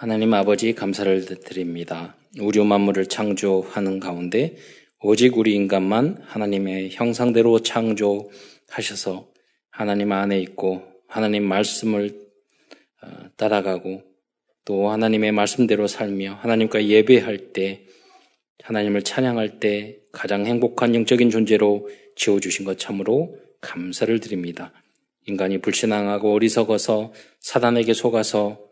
하나님 아버지 감사를 드립니다. 우주 만물을 창조하는 가운데 오직 우리 인간만 하나님의 형상대로 창조하셔서 하나님 안에 있고 하나님 말씀을 어, 따라가고 또 하나님의 말씀대로 살며 하나님과 예배할 때 하나님을 찬양할 때 가장 행복한 영적인 존재로 지어주신 것 참으로 감사를 드립니다. 인간이 불신앙하고 어리석어서 사단에게 속아서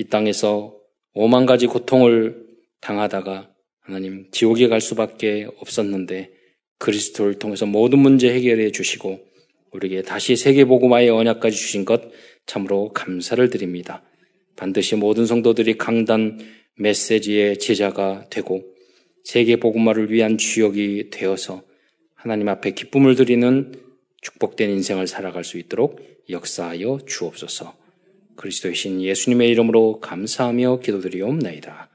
이 땅에서 오만 가지 고통을 당하다가 하나님 지옥에 갈 수밖에 없었는데 그리스도를 통해서 모든 문제 해결해 주시고 우리에게 다시 세계복음화의 언약까지 주신 것 참으로 감사를 드립니다. 반드시 모든 성도들이 강단 메시지의 제자가 되고 세계복음화를 위한 주역이 되어서 하나님 앞에 기쁨을 드리는 축복된 인생을 살아갈 수 있도록 역사하여 주옵소서. 그리스도의 신 예수님의 이름으로 감사하며 기도드리옵나이다.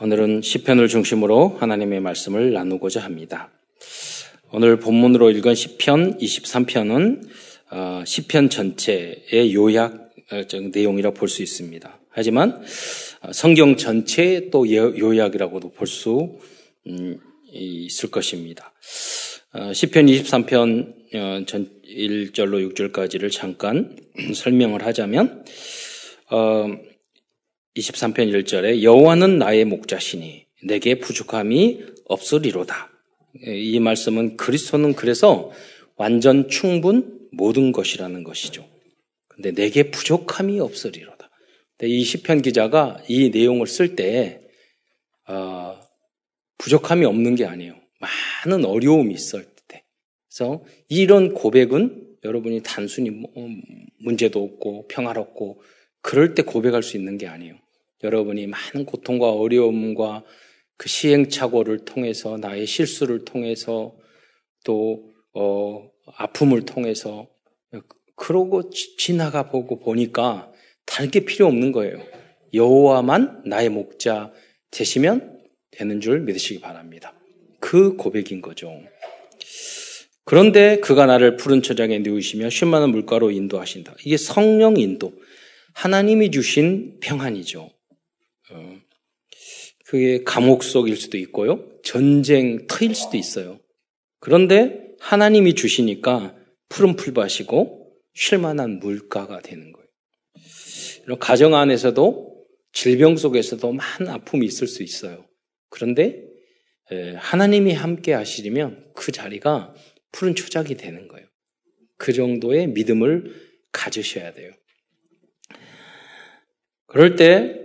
오늘은 시편을 중심으로 하나님의 말씀을 나누고자 합니다. 오늘 본문으로 읽은 시편 23편은 어, 시편 전체의 요약 내용이라 볼 수 있습니다. 하지만 어, 성경 전체의 또 요약이라고도 볼수 음, 있을 것입니다. 어, 시편 23편 전 1절로 6절까지를 잠깐 설명을 하자면 어, 23편 1절에 여호와는 나의 목자시니 내게 부족함이 없으리로다. 이 말씀은 그리스도는 그래서 완전 충분 모든 것이라는 것이죠. 근데 내게 부족함이 없으리로다. 이 시편 기자가 이 내용을 쓸때 어, 부족함이 없는 게 아니에요. 많은 어려움이 있을 때. 그래서 이런 고백은 여러분이 단순히 뭐, 음, 문제도 없고 평화롭고 그럴 때 고백할 수 있는 게 아니에요. 여러분이 많은 고통과 어려움과 그 시행착오를 통해서 나의 실수를 통해서 또 어, 아픔을 통해서 그러고 지나가 보고 보니까 다른 게 필요 없는 거예요. 여호와만 나의 목자 되시면 되는 줄 믿으시기 바랍니다. 그 고백인 거죠. 그런데 그가 나를 푸른 처장에 누우시며 쉴만한 물가로 인도하신다. 이게 성령 인도. 하나님이 주신 평안이죠. 어, 그게 감옥 속일 수도 있고요. 전쟁 터일 수도 있어요. 그런데 하나님이 주시니까 푸른 풀밭이고 쉴만한 물가가 되는 거예요. 이런 가정 안에서도 질병 속에서도 많은 아픔이 있을 수 있어요. 그런데 하나님이 함께 하시려면 그 자리가 푸른 초작이 되는 거예요. 그 정도의 믿음을 가지셔야 돼요. 그럴 때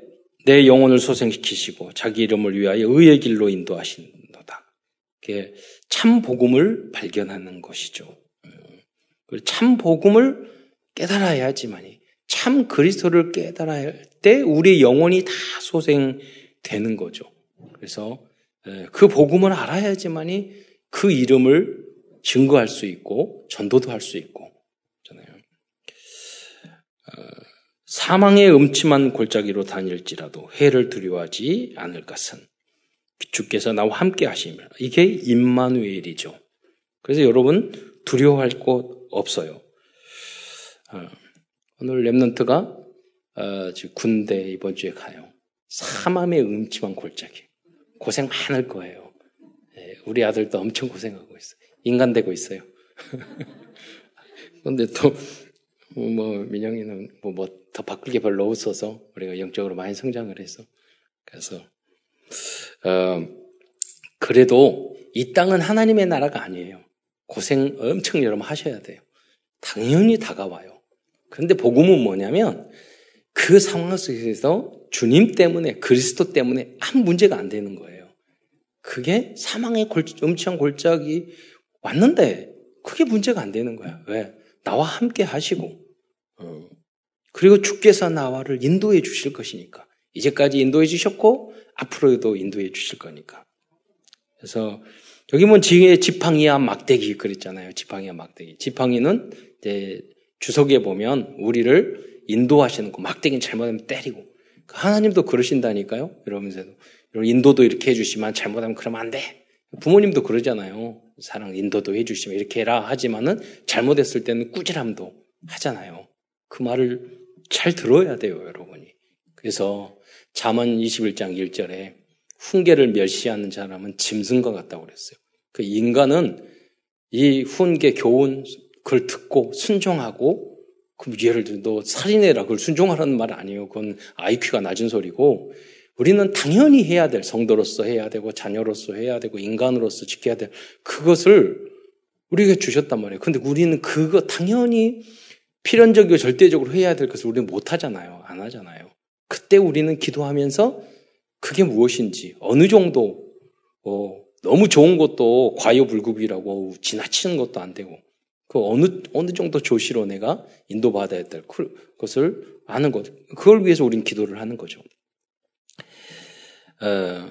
내 영혼을 소생시키시고 자기 이름을 위하여 의의 길로 인도하신다. 참 복음을 발견하는 것이죠. 참 복음을 깨달아야지만이 참 그리스도를 깨달아야 할 때 우리 영혼이 다 소생되는 거죠. 그래서 그 복음을 알아야지만이 그 이름을 증거할 수 있고 전도도 할 수 있고 잖아요. 어, 사망의 음침한 골짜기로 다닐지라도 해를 두려워하지 않을 것은 주께서 나와 함께 하시며 이게 임마누엘이죠. 그래서 여러분 두려워할 곳 없어요. 어, 오늘 랩런트가 어, 군대 이번 주에 가요. 사망의 음침한 골짜기 고생 많을 거예요. 예, 우리 아들도 엄청 고생하고 있어요. 인간 되고 있어요. 그런데 또, 뭐, 민영이는 뭐, 뭐, 더 바꿀 게 별로 없어서 우리가 영적으로 많이 성장을 해서. 그래서, 어, 그래도 이 땅은 하나님의 나라가 아니에요. 고생 엄청 여러분 하셔야 돼요. 당연히 다가와요. 그런데 복음은 뭐냐면 그 상황 속에서 주님 때문에 그리스도 때문에 아무 문제가 안 되는 거예요. 그게 사망의 골, 음치한 골짜기 왔는데 그게 문제가 안 되는 거야. 왜? 나와 함께 하시고 어. 그리고 주께서 나와를 인도해 주실 것이니까 이제까지 인도해 주셨고 앞으로도 인도해 주실 거니까. 그래서 여기 뭐 지팡이야 막대기 그랬잖아요. 지팡이야 막대기. 지팡이는 이제 주석에 보면 우리를 인도하시는 거 막대기는 잘못하면 때리고 하나님도 그러신다니까요. 여러분께도 인도도 이렇게 해주시면 잘못하면 그러면 안 돼. 부모님도 그러잖아요. 사랑 인도도 해주시면 이렇게 해라 하지만은 잘못했을 때는 꾸지람도 하잖아요. 그 말을 잘 들어야 돼요, 여러분이. 그래서 잠언 21장 1절에 훈계를 멸시하는 사람은 짐승과 같다고 그랬어요. 그 인간은 이 훈계 교훈 그걸 듣고 순종하고 그럼 예를 들어 너 살인해라 그걸 순종하라는 말 아니에요. 그건 IQ가 낮은 소리고 우리는 당연히 해야 될 성도로서 해야 되고 자녀로서 해야 되고 인간으로서 지켜야 될 그것을 우리에게 주셨단 말이에요. 근데 우리는 그거 당연히 필연적이고 절대적으로 해야 될 것을 우리는 못 하잖아요. 안 하잖아요. 그때 우리는 기도하면서 그게 무엇인지 어느 정도 어, 너무 좋은 것도 과유불급이라고 지나치는 것도 안 되고 그 어느 어느 정도 조시로 내가 인도받아야 될 것을 아는 것 그걸 위해서 우리는 기도를 하는 거죠. 어,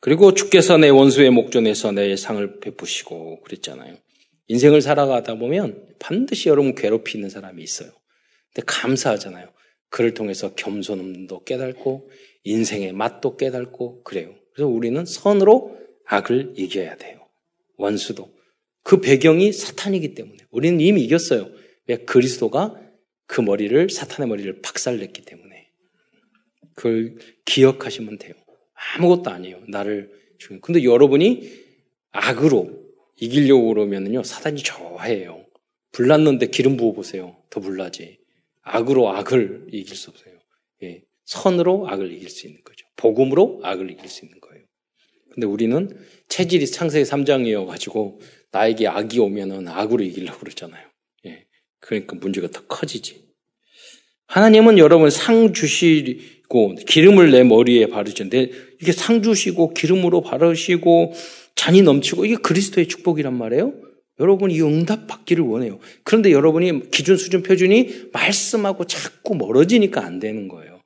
그리고 주께서 내 원수의 목전에서 내 상을 베푸시고 그랬잖아요. 인생을 살아가다 보면 반드시 여러분 괴롭히는 사람이 있어요. 근데 감사하잖아요. 그를 통해서 겸손함도 깨닫고 인생의 맛도 깨닫고 그래요. 그래서 우리는 선으로 악을 이겨야 돼요. 원수도. 그 배경이 사탄이기 때문에. 우리는 이미 이겼어요. 왜? 그리스도가 그 머리를, 사탄의 머리를 박살냈기 때문에. 그걸 기억하시면 돼요. 아무것도 아니에요. 나를 죽인. 근데 여러분이 악으로 이기려고 그러면요. 사단이 좋아해요. 불났는데 기름 부어보세요. 더 불나지. 악으로 악을 이길 수 없어요. 예. 선으로 악을 이길 수 있는 거죠. 복음으로 악을 이길 수 있는 거예요. 근데 우리는 체질이 창세기 3장이어 가지고 나에게 악이 오면은 악으로 이기려고 그러잖아요. 예. 그러니까 문제가 더 커지지. 하나님은 여러분 상 주시 고 기름을 내 머리에 바르시는데 이게 상 주시고 기름으로 바르시고 잔이 넘치고 이게 그리스도의 축복이란 말이에요. 여러분이 이 응답 받기를 원해요. 그런데 여러분이 기준 수준 표준이 말씀하고 자꾸 멀어지니까 안 되는 거예요.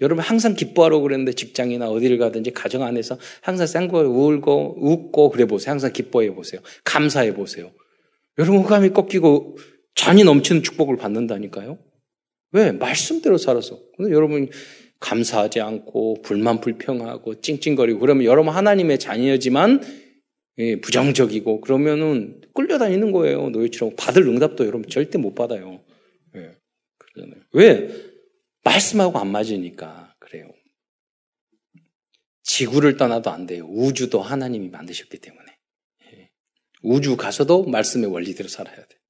여러분 항상 기뻐하라고 그랬는데 직장이나 어디를 가든지 가정 안에서 항상 쌩거 울고 웃고 그래 보세요. 항상 기뻐해 보세요. 감사해 보세요. 여러분 흑암이 꺾이고 잔이 넘치는 축복을 받는다니까요. 왜? 말씀대로 살아서. 근데 여러분 감사하지 않고 불만 불평하고 찡찡거리고 그러면 여러분 하나님의 자녀지만 예, 부정적이고 그러면은 끌려다니는 거예요. 노예처럼 받을 응답도 여러분 절대 못 받아요. 예. 왜? 말씀하고 안 맞으니까 그래요. 지구를 떠나도 안 돼요. 우주도 하나님이 만드셨기 때문에. 예. 우주 가서도 말씀의 원리대로 살아야 돼.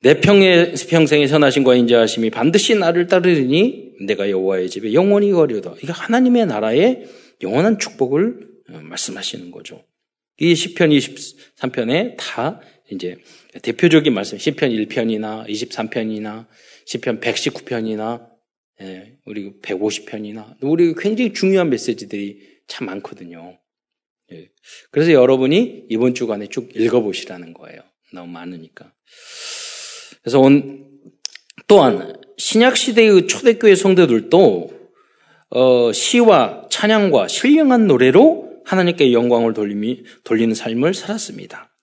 내 평의, 평생의 선하신 과 인자하심이 반드시 나를 따르리니 내가 여호와의 집에 영원히 거리다. 이게 하나님의 나라의 영원한 축복을 어, 말씀하시는 거죠. 이 시편 23편에 다 이제 대표적인 말씀, 시편 1편이나 23편이나 시편 119편이나 예, 우리 150편이나 우리 굉장히 중요한 메시지들이 참 많거든요. 예, 그래서 여러분이 이번 주간에 쭉 읽어보시라는 거예요. 너무 많으니까. 그래서 온, 또한 신약 시대의 초대교회 성도들도 어, 시와 찬양과 신령한 노래로 하나님께 영광을 돌림이, 돌리는 삶을 살았습니다.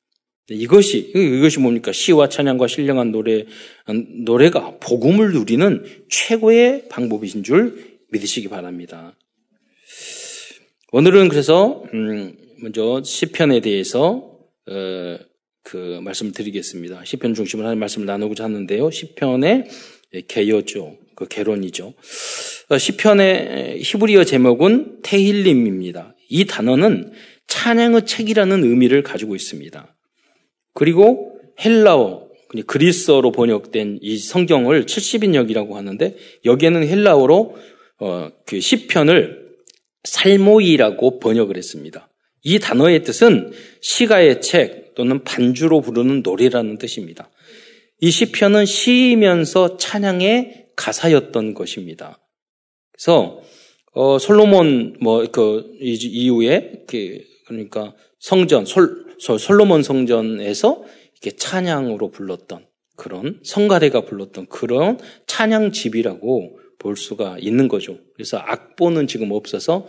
이것이, 이것이 뭡니까? 시와 찬양과 신령한 노래, 노래가 복음을 누리는 최고의 방법이신 줄 믿으시기 바랍니다. 오늘은 그래서, 음, 먼저 시편에 대해서, 어, 그 말씀을 드리겠습니다. 시편 중심으로 하는 말씀을 나누고자 하는데요. 시편의 개요죠. 그 개론이죠. 어, 시편의 히브리어 제목은 테힐림입니다. 이 단어는 찬양의 책이라는 의미를 가지고 있습니다. 그리고 헬라어, 그리스어로 번역된 이 성경을 70인역이라고 하는데 여기에는 헬라어로 어, 그 시편을 살모이라고 번역을 했습니다. 이 단어의 뜻은 시가의 책 또는 반주로 부르는 노래라는 뜻입니다. 이 시편은 시이면서 찬양의 가사였던 것입니다. 그래서 어, 솔로몬 뭐 그 이후에 그 그러니까 성전 솔, 솔로몬 성전에서 이렇게 찬양으로 불렀던 그런 성가대가 불렀던 그런 찬양집이라고 볼 수가 있는 거죠. 그래서 악보는 지금 없어서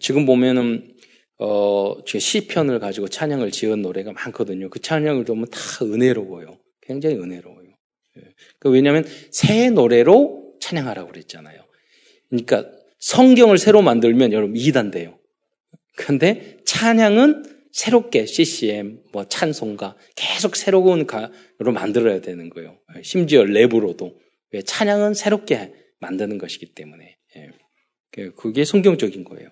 지금 보면은 어, 시편을 가지고 찬양을 지은 노래가 많거든요. 그 찬양을 들으면 다 은혜로워요. 굉장히 은혜로워요. 예. 그 왜냐하면 새 노래로 찬양하라고 그랬잖아요. 그러니까 성경을 새로 만들면 여러분 이단돼요. 근데 찬양은 새롭게 CCM, 뭐 찬송가 계속 새로운 가로 만들어야 되는 거예요. 심지어 랩으로도 왜 찬양은 새롭게 만드는 것이기 때문에 예. 그게 성경적인 거예요.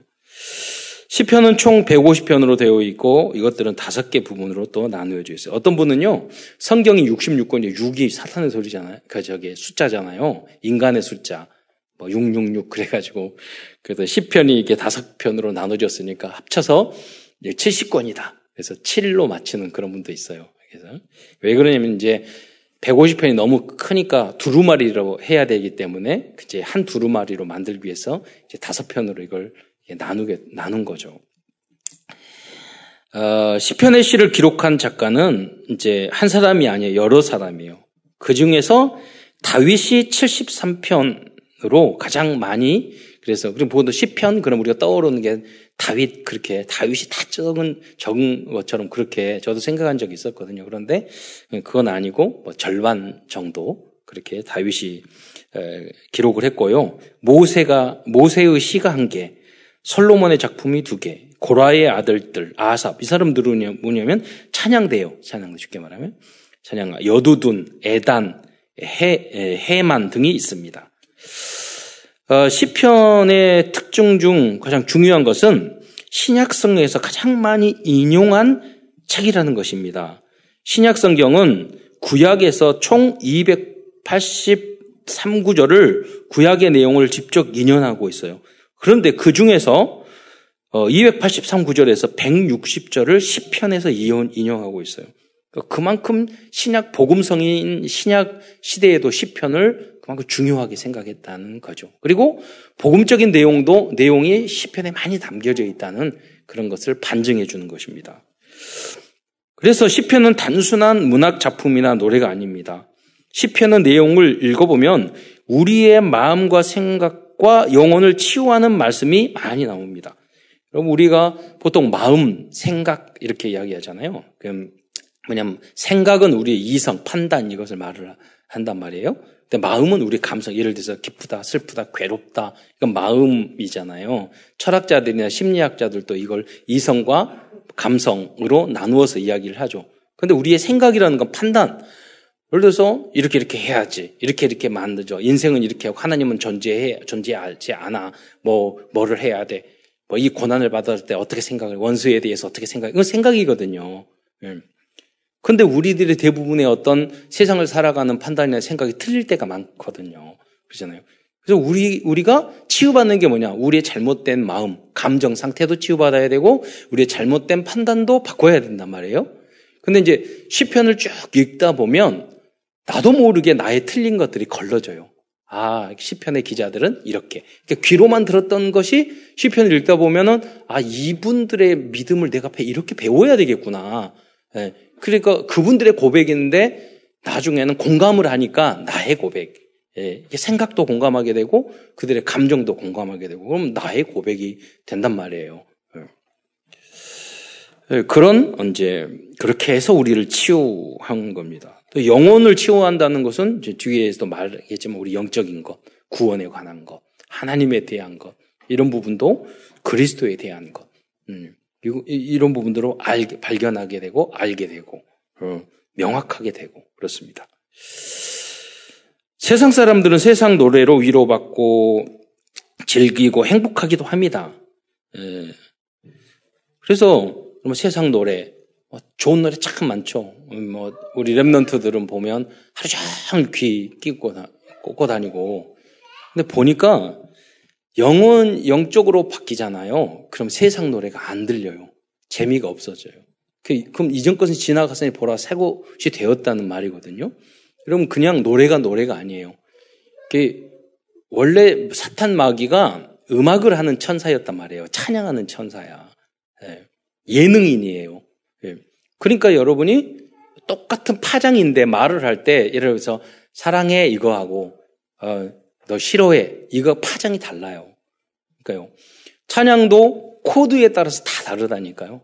시편은 총 150편으로 되어 있고 이것들은 다섯 개 부분으로 또 나누어져 있어요. 어떤 분은요. 성경이 66권이 6이 사탄의 소리잖아요. 그 저기 숫자잖아요. 인간의 숫자. 뭐 666 그래가지고 그래서 시편이 이게 다섯 편으로 나눠졌으니까 합쳐서 70권이다. 그래서 7로 맞추는 그런 분도 있어요. 그래서 왜 그러냐면 이제 150편이 너무 크니까 두루마리로 해야 되기 때문에 이제 한 두루마리로 만들기 위해서 이제 다섯 편으로 이걸 나누게 나눈 거죠. 어, 시편의 시를 기록한 작가는 이제 한 사람이 아니에요. 여러 사람이에요. 그 중에서 다윗이 73편으로 가장 많이 그래서 그리고 보도 시편 그럼 우리가 떠오르는 게 다윗 그렇게 다윗이 다 적은 적은 것처럼 그렇게 저도 생각한 적이 있었거든요. 그런데 그건 아니고 뭐 절반 정도 그렇게 다윗이 기록을 했고요. 모세가 모세의 시가 한 개, 솔로몬의 작품이 두 개, 고라의 아들들 아삽 이 사람들은 뭐냐면 찬양대요. 찬양 쉽게 말하면 찬양 여두둔, 에단, 해, 해만 등이 있습니다. 어, 시편의 특징 중 가장 중요한 것은 신약 성경에서 가장 많이 인용한 책이라는 것입니다. 신약 성경은 구약에서 총 283구절을 구약의 내용을 직접 인용하고 있어요. 그런데 그 중에서 283구절에서 어, 160절을 시편에서 인용하고 있어요. 그만큼 신약 복음성인 신약 시대에도 시편을 그만큼 중요하게 생각했다는 거죠. 그리고 복음적인 내용도 내용이 시편에 많이 담겨져 있다는 그런 것을 반증해 주는 것입니다. 그래서 시편은 단순한 문학 작품이나 노래가 아닙니다. 시편의 내용을 읽어보면 우리의 마음과 생각 과 영혼을 치유하는 말씀이 많이 나옵니다. 여러분 우리가 보통 마음, 생각 이렇게 이야기하잖아요. 그럼 뭐냐면 생각은 우리의 이성, 판단 이것을 말을 한단 말이에요. 근데 마음은 우리 감성, 예를 들어서 기쁘다, 슬프다, 괴롭다. 이건 마음이잖아요. 철학자들이나 심리학자들도 이걸 이성과 감성으로 나누어서 이야기를 하죠. 근데 우리의 생각이라는 건 판단. 예를 들어서 이렇게 이렇게 해야지. 이렇게 이렇게 만들죠. 인생은 이렇게 하고 하나님은 존재해, 존재하지 않아. 뭐, 뭐를 해야 돼. 뭐 이 고난을 받을 때 어떻게 생각을, 원수에 대해서 어떻게 생각, 이건 생각이거든요. 예. 근데 우리들의 대부분의 어떤 세상을 살아가는 판단이나 생각이 틀릴 때가 많거든요. 그렇잖아요. 그래서 우리, 우리가 치유받는 게 뭐냐? 우리의 잘못된 마음, 감정 상태도 치유받아야 되고, 우리의 잘못된 판단도 바꿔야 된단 말이에요. 근데 이제 시편을 쭉 읽다 보면, 나도 모르게 나의 틀린 것들이 걸러져요. 아, 시편의 기자들은 이렇게. 그러니까 귀로만 들었던 것이 시편을 읽다 보면은, 아, 이분들의 믿음을 내가 이렇게 배워야 되겠구나. 네. 그러니까 그분들의 고백인데 나중에는 공감을 하니까 나의 고백, 예, 생각도 공감하게 되고 그들의 감정도 공감하게 되고 그럼 나의 고백이 된단 말이에요. 예. 예, 그런 이제 그렇게 해서 우리를 치유한 겁니다. 또 영혼을 치유한다는 것은 뒤에서도 말했지만 우리 영적인 것, 구원에 관한 것, 하나님에 대한 것 이런 부분도 그리스도에 대한 것. 음. 이런 부분들을 알게, 발견하게 되고 알게 되고 어, 명확하게 되고 그렇습니다. 세상 사람들은 세상 노래로 위로받고 즐기고 행복하기도 합니다. 예. 그래서 세상 노래 뭐 좋은 노래 참 많죠. 뭐 우리 랩런트들은 보면 하루 종일 귀 끼고 꽂고 다니고 근데 보니까 영은 영적으로 바뀌잖아요. 그럼 세상 노래가 안 들려요. 재미가 없어져요. 그, 그럼 이전 것은 지나갔으니 보라 새 것이 되었다는 말이거든요. 여러분 그냥 노래가 노래가 아니에요. 그 원래 사탄 마귀가 음악을 하는 천사였단 말이에요. 찬양하는 천사야. 예. 예능인이에요. 예. 그러니까 여러분이 똑같은 파장인데 말을 할 때 예를 들어서 사랑해 이거 하고 어, 너 싫어해. 이거 파장이 달라요. 그러니까요. 찬양도 코드에 따라서 다 다르다니까요.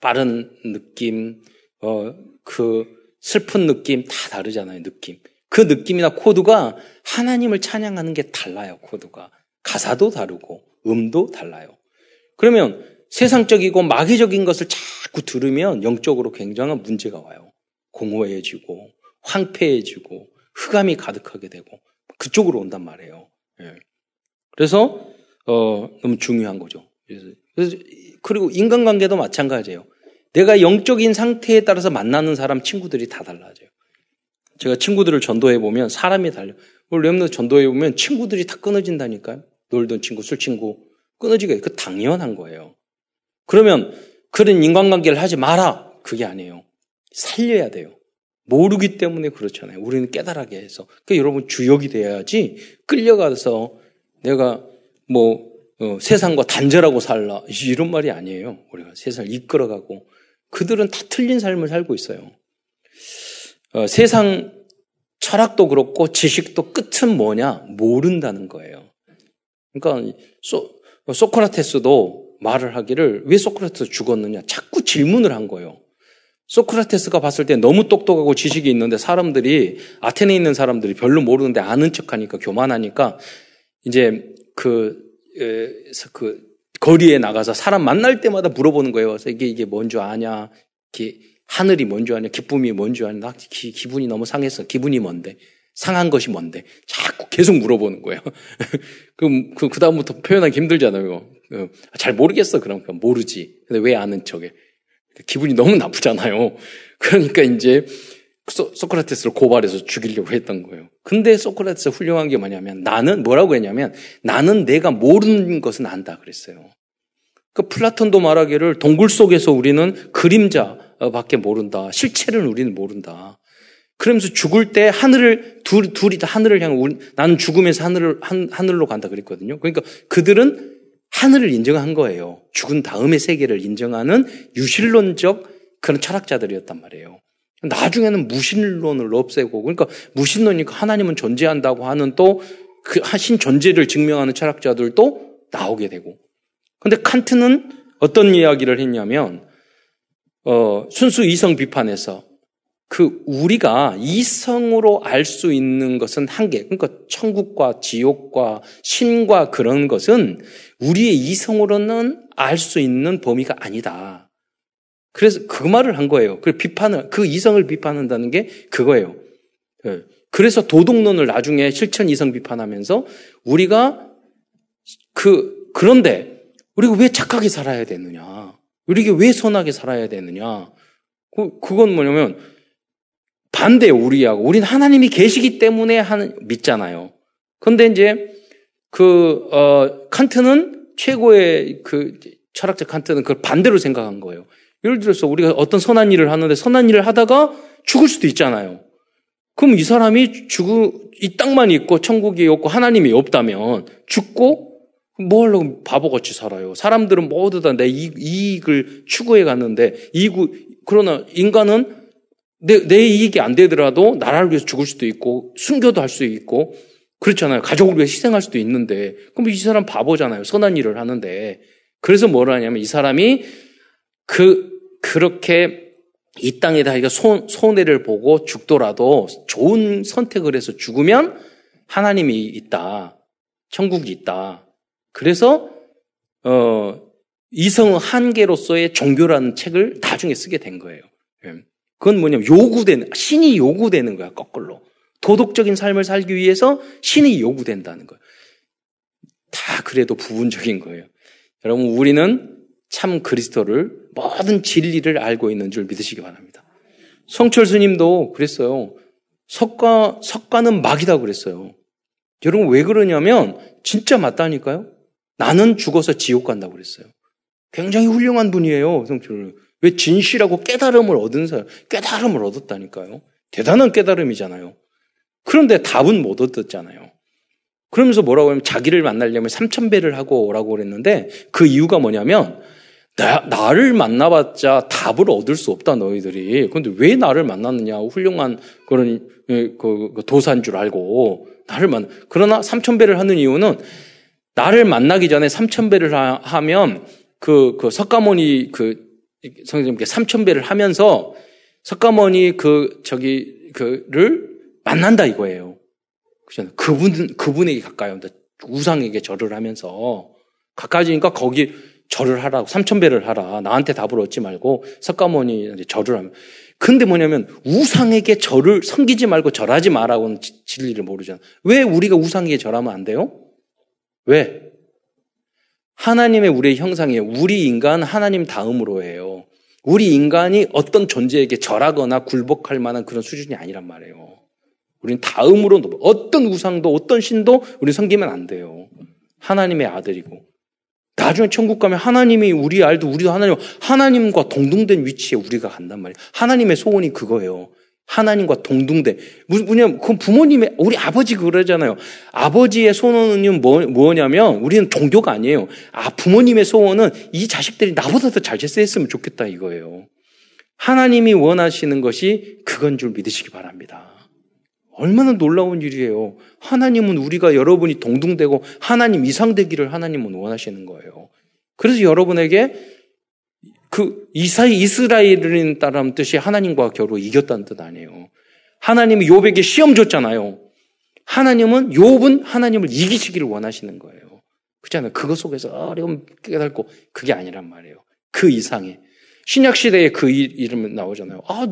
빠른 느낌, 어, 그 슬픈 느낌 다 다르잖아요. 느낌. 그 느낌이나 코드가 하나님을 찬양하는 게 달라요. 코드가. 가사도 다르고 음도 달라요. 그러면 세상적이고 마귀적인 것을 자꾸 들으면 영적으로 굉장한 문제가 와요. 공허해지고 황폐해지고 흑암이 가득하게 되고 그쪽으로 온단 말이에요. 예. 그래서 어, 너무 중요한 거죠. 그래서, 그리고 인간관계도 마찬가지예요. 내가 영적인 상태에 따라서 만나는 사람 친구들이 다 달라져요. 제가 친구들을 전도해 보면 사람이 달려. 오늘 렘너 전도해 보면 친구들이 다 끊어진다니까요. 놀던 친구, 술 친구 끊어지게 그 당연한 거예요. 그러면 그런 인간관계를 하지 마라. 그게 아니에요. 살려야 돼요. 모르기 때문에 그렇잖아요. 우리는 깨달하게 해서. 그러니까 여러분 주역이 돼야지 끌려가서 내가 뭐 어, 세상과 단절하고 살라 이런 말이 아니에요. 우리가 세상을 이끌어가고 그들은 다 틀린 삶을 살고 있어요. 어, 세상 철학도 그렇고 지식도 끝은 뭐냐 모른다는 거예요. 그러니까 소, 소크라테스도 말을 하기를 왜 소크라테스 죽었느냐 자꾸 질문을 한 거예요. 소크라테스가 봤을 때 너무 똑똑하고 지식이 있는데 사람들이 아테네에 있는 사람들이 별로 모르는데 아는 척하니까 교만하니까 이제 그, 에, 그 거리에 나가서 사람 만날 때마다 물어보는 거예요. 그래서 이게 이게 뭔 줄 아냐? 이게 하늘이 뭔 줄 아냐? 기쁨이 뭔 줄 아냐? 나 기, 기분이 너무 상했어. 기분이 뭔데? 상한 것이 뭔데? 자꾸 계속 물어보는 거예요. 그럼 그, 그 다음부터 표현하기 힘들잖아요. 어, 잘 모르겠어. 그럼 모르지. 근데 왜 아는 척해? 기분이 너무 나쁘잖아요. 그러니까 이제 소, 소크라테스를 고발해서 죽이려고 했던 거예요. 근데 소크라테스 훌륭한 게 뭐냐면 나는 뭐라고 했냐면 나는 내가 모르는 것은 안다 그랬어요. 그 플라톤도 말하기를 동굴 속에서 우리는 그림자밖에 모른다. 실체를 우리는 모른다. 그러면서 죽을 때 하늘을 둘, 둘이 다 하늘을 향해 나는 죽으면서 하늘을 한, 하늘로 간다 그랬거든요. 그러니까 그들은 하늘을 인정한 거예요. 죽은 다음의 세계를 인정하는 유실론적 그런 철학자들이었단 말이에요. 나중에는 무신론을 없애고 그러니까 무신론이니까 하나님은 존재한다고 하는 또 그 하신 존재를 증명하는 철학자들도 나오게 되고. 근데 칸트는 어떤 이야기를 했냐면 어, 순수 이성 비판에서 그 우리가 이성으로 알 수 있는 것은 한계. 그러니까 천국과 지옥과 신과 그런 것은 우리의 이성으로는 알 수 있는 범위가 아니다. 그래서 그 말을 한 거예요. 그 비판을, 그 이성을 비판한다는 게 그거예요. 예. 그래서 도덕론을 나중에 실천 이성 비판하면서 우리가 그, 그런데 우리가 왜 착하게 살아야 되느냐? 우리가 왜 선하게 살아야 되느냐? 그, 그건 뭐냐면 반대예요, 우리하고. 우리는 하나님이 계시기 때문에 하는, 믿잖아요. 근데 이제 그, 어, 칸트는 최고의 그 철학자 칸트는 그걸 반대로 생각한 거예요. 예를 들어서 우리가 어떤 선한 일을 하는데 선한 일을 하다가 죽을 수도 있잖아요. 그럼 이 사람이 죽을, 이 땅만 있고 천국이 없고 하나님이 없다면 죽고 뭐 하려고 바보같이 살아요. 사람들은 모두 다 내 이익을 추구해 갔는데, 이익, 그러나 인간은 내, 내 이익이 안 되더라도 나라를 위해서 죽을 수도 있고, 순교도 할 수 있고, 그렇잖아요. 가족을 위해 희생할 수도 있는데, 그럼 이 사람 바보잖아요. 선한 일을 하는데. 그래서 뭘 하냐면 이 사람이 그, 그렇게 이 땅에다 이가 손해를 보고 죽더라도 좋은 선택을 해서 죽으면 하나님이 있다. 천국이 있다. 그래서, 어, 이성 한계로서의 종교라는 책을 나중에 쓰게 된 거예요. 예. 그건 뭐냐면 요구되는, 신이 요구되는 거야, 거꾸로. 도덕적인 삶을 살기 위해서 신이 요구된다는 거예요. 다 그래도 부분적인 거예요. 여러분, 우리는 참 그리스도를 모든 진리를 알고 있는 줄 믿으시기 바랍니다. 성철 스님도 그랬어요. 석가, 석가는 막이다 그랬어요. 여러분 왜 그러냐면 진짜 맞다니까요. 나는 죽어서 지옥 간다고 그랬어요. 굉장히 훌륭한 분이에요. 성철. 왜 진실하고 깨달음을 얻은 사람, 깨달음을 얻었다니까요. 대단한 깨달음이잖아요. 그런데 답은 못 얻었잖아요. 그러면서 뭐라고 하면 자기를 만나려면 삼천배를 하고 오라고 그랬는데 그 이유가 뭐냐면 나, 나를 만나봤자 답을 얻을 수 없다, 너희들이. 근데 왜 나를 만났느냐? 훌륭한 그런, 그, 그 도사인 줄 알고. 나를 만, 그러나 삼천배를 하는 이유는 나를 만나기 전에 삼천배를 하 면 그, 그 석가모니 그 성령님께 삼천배를 하면서 석가모니 그, 저기, 그를 만난다 이거예요. 그죠? 그분, 그분에게 가까이 온다. 우상에게 절을 하면서 가까워지니까 거기 절을 하라고, 삼천배를 하라. 나한테 답을 얻지 말고, 석가모니 절을 하면. 근데 뭐냐면, 우상에게 절을 섬기지 말고 절하지 마라고는 진리를 모르잖아. 왜 우리가 우상에게 절하면 안 돼요? 왜? 하나님의 우리의 형상이에요. 우리 인간 하나님 다음으로 해요. 우리 인간이 어떤 존재에게 절하거나 굴복할 만한 그런 수준이 아니란 말이에요. 우리는 다음으로 어떤 우상도 어떤 신도 우리 섬기면 안 돼요. 하나님의 아들이고. 나중에 천국 가면 하나님이 우리 알도 우리도 하나님 하나님과 동등된 위치에 우리가 간단 말이에요. 하나님의 소원이 그거예요. 하나님과 동등된 뭐냐면 그건 부모님의 우리 아버지 그러잖아요. 아버지의 소원은 뭐, 뭐냐면 우리는 종교가 아니에요. 아 부모님의 소원은 이 자식들이 나보다 더 잘 됐으면 좋겠다 이거예요. 하나님이 원하시는 것이 그건 줄 믿으시기 바랍니다. 얼마나 놀라운 일이에요. 하나님은 우리가 여러분이 동등되고 하나님 이상 되기를 하나님은 원하시는 거예요. 그래서 여러분에게 그 이사이 이스라엘인 따라는 뜻이 하나님과 겨루 이겼다는 뜻 아니에요. 하나님이 요백에 시험 줬잖아요. 하나님은 욥은 하나님을 이기시기를 원하시는 거예요. 그렇잖아요. 그것 속에서 어려움 깨닫고 그게 아니란 말이에요. 그 이상의 신약 시대에 그 이름 나오잖아요. 아,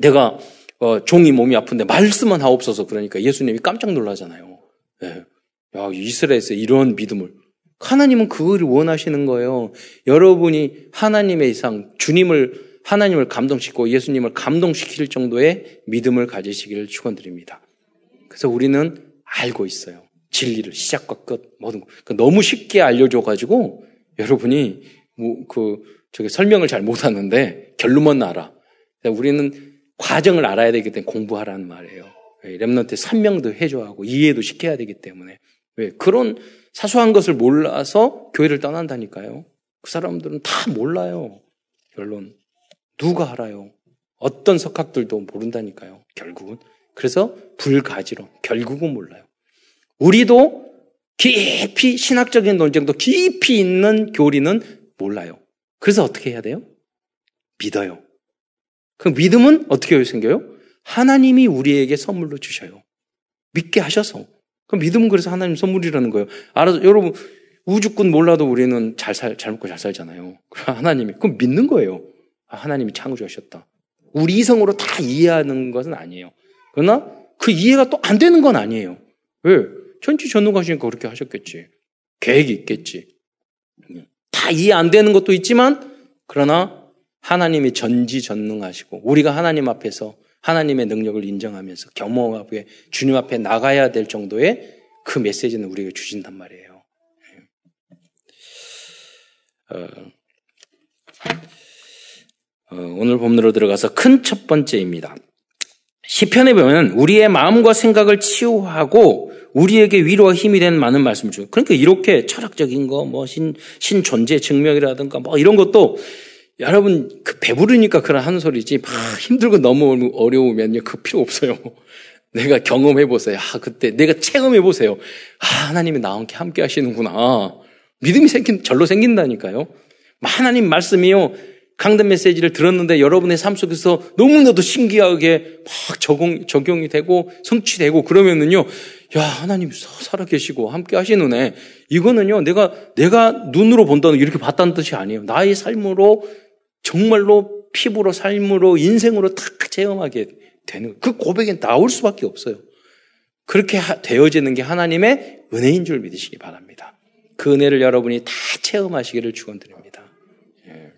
내가 어, 종이 몸이 아픈데 말씀은 하옵소서 그러니까 예수님이 깜짝 놀라잖아요. 네. 야, 이스라엘에서 이런 믿음을 하나님은 그거를 원하시는 거예요. 여러분이 하나님의 이상, 주님을, 하나님을 감동시키고 예수님을 감동시킬 정도의 믿음을 가지시기를 축원드립니다. 그래서 우리는 알고 있어요. 진리를 시작과 끝 모든 거. 그러니까 너무 쉽게 알려줘가지고 여러분이 뭐 그 저기 설명을 잘 못하는데 결론만 알아. 우리는 과정을 알아야 되기 때문에 공부하라는 말이에요. 랩런트 설명도 해줘야 하고 이해도 시켜야 되기 때문에 왜 그런 사소한 것을 몰라서 교회를 떠난다니까요. 그 사람들은 다 몰라요. 결론. 누가 알아요? 어떤 석학들도 모른다니까요. 결국은. 그래서 불가지로 결국은 몰라요. 우리도 깊이 신학적인 논쟁도 깊이 있는 교리는 몰라요. 그래서 어떻게 해야 돼요? 믿어요. 그 믿음은 어떻게 생겨요? 하나님이 우리에게 선물로 주셔요. 믿게 하셔서. 그 믿음은 그래서 하나님 선물이라는 거예요. 알아서 여러분 우주꾼 몰라도 우리는 잘 살, 잘 먹고 잘 살잖아요. 하나님이 그럼 믿는 거예요. 아, 하나님이 창조하셨다. 우리 이성으로 다 이해하는 것은 아니에요. 그러나 그 이해가 또 안 되는 건 아니에요. 왜? 천지전능하시니까 그렇게 하셨겠지. 계획이 있겠지. 다 이해 안 되는 것도 있지만 그러나 하나님이 전지전능하시고 우리가 하나님 앞에서 하나님의 능력을 인정하면서 겸허하게 주님 앞에 나가야 될 정도의 그 메시지는 우리에게 주신단 말이에요. 어, 어, 오늘 본문으로 들어가서 큰 첫 번째입니다. 시편에 보면 우리의 마음과 생각을 치유하고 우리에게 위로와 힘이 되는 많은 말씀을 주고 그러니까 이렇게 철학적인 거 뭐 신 신 존재 증명이라든가 뭐 이런 것도 여러분 그 배부르니까 그런 하는 소리지 막 힘들고 너무 어려우면요 그 필요 없어요. 내가 경험해 보세요. 아 그때 내가 체험해 보세요. 아 하나님이 나와 함께 하시는구나. 믿음이 생긴 절로 생긴다니까요. 하나님 말씀이요. 강단 메시지를 들었는데 여러분의 삶 속에서 너무나도 신기하게 막 적용, 적용이 되고 성취되고 그러면은요, 야, 하나님 살아계시고 함께 하시는 애. 이거는요, 내가, 내가 눈으로 본다는 이렇게 봤다는 뜻이 아니에요. 나의 삶으로 정말로 피부로 삶으로 인생으로 탁 체험하게 되는 그 고백에 나올 수밖에 없어요. 그렇게 되어지는 게 하나님의 은혜인 줄 믿으시기 바랍니다. 그 은혜를 여러분이 다 체험하시기를 축원드립니다. 예.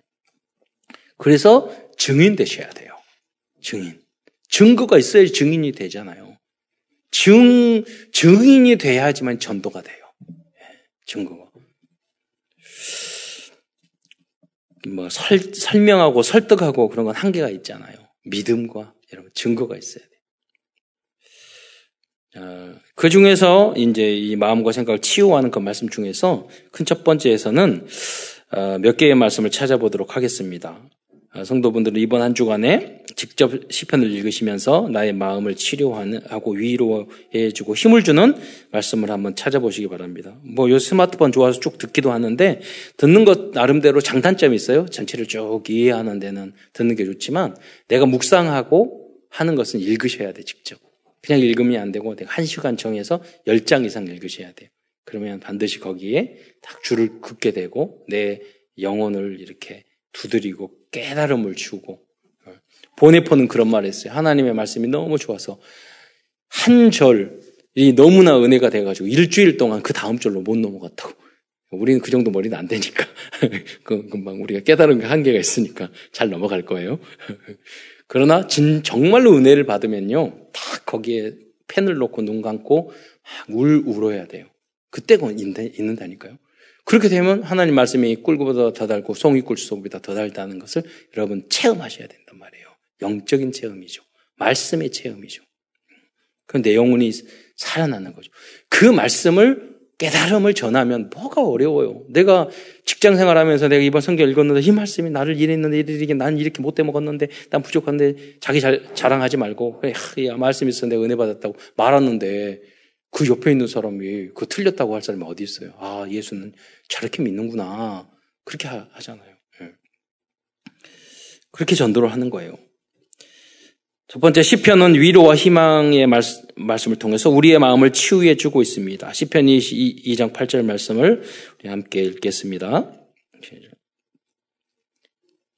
그래서 증인 되셔야 돼요. 증인. 증거가 있어야 증인이 되잖아요. 증 증인이 돼야지만 전도가 돼요. 예. 증거가. 뭐 설, 설명하고 설득하고 그런 건 한계가 있잖아요. 믿음과 여러분 증거가 있어야 돼요. 어, 그 중에서 이제 이 마음과 생각을 치유하는 그 말씀 중에서 큰 첫 번째에서는 어, 몇 개의 말씀을 찾아보도록 하겠습니다. 아, 성도분들은 이번 한 주간에 직접 시편을 읽으시면서 나의 마음을 치료하고 위로해 주고 힘을 주는 말씀을 한번 찾아보시기 바랍니다. 뭐 요 스마트폰 좋아서 쭉 듣기도 하는데 듣는 것 나름대로 장단점이 있어요. 전체를 쭉 이해하는 데는 듣는 게 좋지만 내가 묵상하고 하는 것은 읽으셔야 돼 직접. 그냥 읽으면 안 되고 내가 한 시간 정해서 열 장 이상 읽으셔야 돼요. 그러면 반드시 거기에 딱 줄을 긋게 되고 내 영혼을 이렇게 두드리고 깨달음을 주고 어. 보네포는 그런 말을 했어요. 하나님의 말씀이 너무 좋아서 한 절이 너무나 은혜가 돼가지고 일주일 동안 그 다음 절로 못 넘어갔다고. 우리는 그 정도 머리는 안 되니까. 그 금방 우리가 깨달은 게 한계가 있으니까 잘 넘어갈 거예요. 그러나 진, 정말로 은혜를 받으면요. 딱 거기에 펜을 놓고 눈 감고 울, 울어야 돼요. 그때가 있는다니까요. 그렇게 되면 하나님 말씀이 꿀보다 더 달고 송이 꿀수보다 더 달다는 것을 여러분 체험하셔야 된단 말이에요. 영적인 체험이죠. 말씀의 체험이죠. 그내 영혼이 살아나는 거죠. 그 말씀을 깨달음을 전하면 뭐가 어려워요. 내가 직장 생활하면서 내가 이번 성경 읽었는데 이 말씀이 나를 이랬는데 이렇게 난 이렇게 못돼 먹었는데 난 부족한데 자기 잘, 자랑하지 말고 그래 야, 있어 내가 은혜 받았다고 말았는데 그 옆에 있는 사람이 그 틀렸다고 할 사람이 어디 있어요? 아 예수는 저렇게 믿는구나 그렇게 하, 잖아요 예. 그렇게 전도를 하는 거예요. 첫 번째 시편은 위로와 희망의 말씀, 말씀을 통해서 우리의 마음을 치유해 주고 있습니다. 시편 2장 8절 말씀을 우리 함께 읽겠습니다.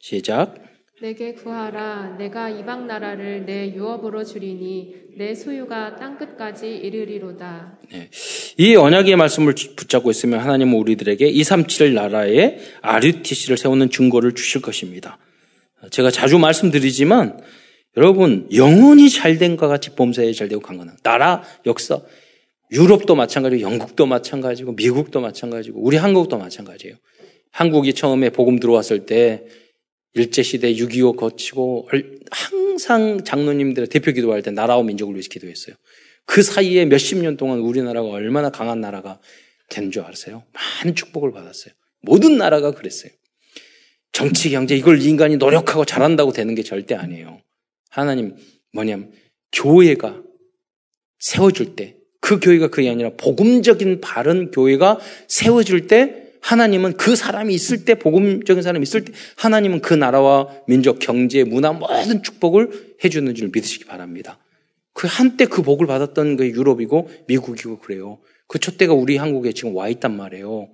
시작. 내게 구하라 내가 이방 나라를 내 유업으로 주리니 내 소유가 땅 끝까지 이르리로다. 네. 이 언약의 말씀을 붙잡고 있으면 하나님은 우리들에게 237 나라에 RUTC를 세우는 증거를 주실 것입니다. 제가 자주 말씀드리지만 여러분, 영혼이 잘된 것 같이 범사에 잘 되고 강건한 나라, 역사, 유럽도 마찬가지고 영국도 마찬가지고 미국도 마찬가지고 우리 한국도 마찬가지예요. 한국이 처음에 복음 들어왔을 때 일제시대 6.25 거치고 항상 장로님들 대표 기도할 때 나라와 민족을 위해서 기도했어요. 그 사이에 몇십 년 동안 우리나라가 얼마나 강한 나라가 된 줄 아세요? 많은 축복을 받았어요. 모든 나라가 그랬어요. 정치, 경제, 이걸 인간이 노력하고 잘한다고 되는 게 절대 아니에요. 하나님 뭐냐면 교회가 세워줄 때 그 교회가 그게 아니라 복음적인 바른 교회가 세워질 때 하나님은 그 사람이 있을 때 복음적인 사람이 있을 때 하나님은 그 나라와 민족 경제 문화 모든 축복을 해주는 줄 믿으시기 바랍니다. 그 한때 그 복을 받았던 그 유럽이고 미국이고 그래요. 그 촛대가 우리 한국에 지금 와 있단 말이에요.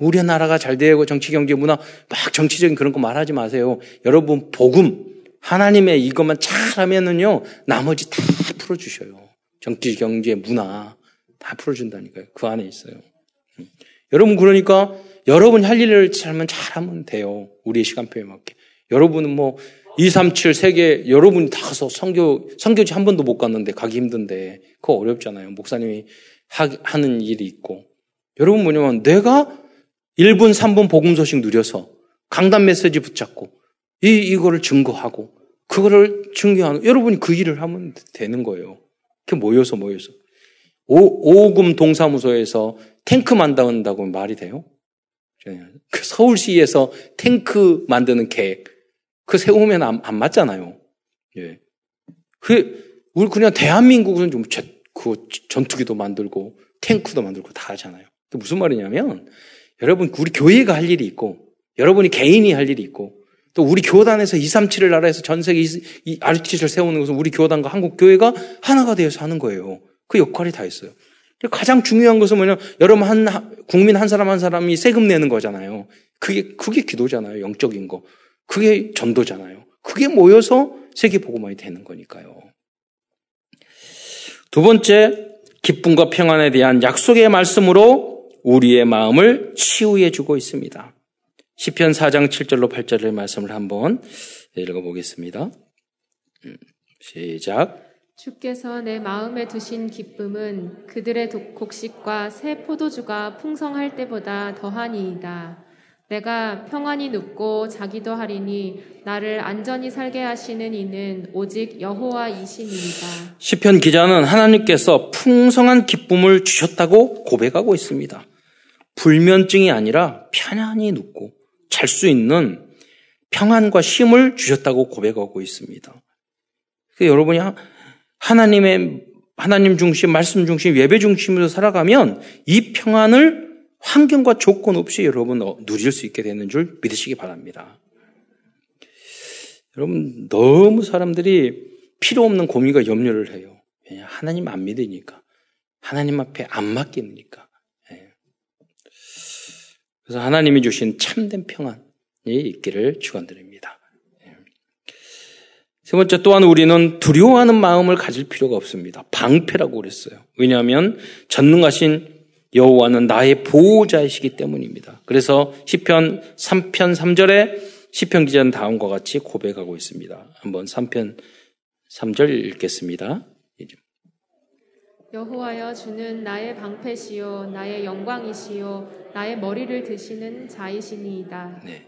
우리나라가 잘 되고 정치 경제 문화 막 정치적인 그런 거 말하지 마세요. 여러분 복음 하나님의 이것만 잘하면은요, 나머지 다 풀어주셔요. 정치, 경제, 문화 다 풀어준다니까요. 그 안에 있어요. 음. 여러분 그러니까 여러분 할 일을 잘하면 잘하면 돼요. 우리의 시간표에 맞게. 여러분은 뭐 237 세계 여러분이 다 가서 성교 성교지 한 번도 못 갔는데 가기 힘든데 그거 어렵잖아요. 목사님이 하, 하는 일이 있고 여러분 뭐냐면 내가 1분 3분 복음 소식 누려서 강단 메시지 붙잡고 이, 이거를 증거하고, 그거를 증거하는, 여러분이 그 일을 하면 되는 거예요. 모여서 모여서. 오, 오금 동사무소에서 탱크 만든다고 말이 돼요? 그 서울시에서 탱크 만드는 계획, 그 세우면 안, 안 맞잖아요. 예. 그, 우리 그냥 대한민국은 좀그 전투기도 만들고 탱크도 만들고 다 하잖아요. 무슨 말이냐면, 여러분, 우리 교회가 할 일이 있고, 여러분이 개인이 할 일이 있고, 또 우리 교단에서 237을 나라에서 전 세계 이 RTC를 세우는 것은 우리 교단과 한국 교회가 하나가 되어서 하는 거예요. 그 역할이 다 있어요. 가장 중요한 것은 뭐냐? 여러분 한 국민 한 사람 한 사람이 세금 내는 거잖아요. 그게 그게 기도잖아요. 영적인 거. 그게 전도잖아요. 그게 모여서 세계 복음화이 되는 거니까요. 두 번째 기쁨과 평안에 대한 약속의 말씀으로 우리의 마음을 치유해 주고 있습니다. 시편 4장 7절로 8절의 말씀을 한번 읽어 보겠습니다. 음, 시작. 주께서 내 마음에 두신 기쁨은 그들의 곡식과 새 포도주가 풍성할 때보다 더하니이다. 내가 평안히 눕고 자기도 하리니 나를 안전히 살게 하시는 이는 오직 여호와이시니이다. 시편 기자는 하나님께서 풍성한 기쁨을 주셨다고 고백하고 있습니다. 불면증이 아니라 편안히 눕고 잘 수 있는 평안과 힘을 주셨다고 고백하고 있습니다. 여러분이 하나님의 하나님 중심, 말씀 중심, 예배 중심으로 살아가면 이 평안을 환경과 조건 없이 여러분 누릴 수 있게 되는 줄 믿으시기 바랍니다. 여러분 너무 사람들이 필요 없는 고민과 염려를 해요. 왜냐 하나님 안 믿으니까 하나님 앞에 안 맡기니까. 예. 그래서 하나님이 주신 참된 평안이 있기를 축원드립니다. 예. 세 번째 또한 우리는 두려워하는 마음을 가질 필요가 없습니다. 방패라고 그랬어요. 왜냐하면 전능하신 여호와는 나의 보호자이시기 때문입니다. 그래서 시편 3편 3절에 시편 기자는 다음과 같이 고백하고 있습니다. 한번 3편 3절 읽겠습니다. 여호와여 주는 나의 방패시요 나의 영광이시요 나의 머리를 드시는 자이시니이다. 네.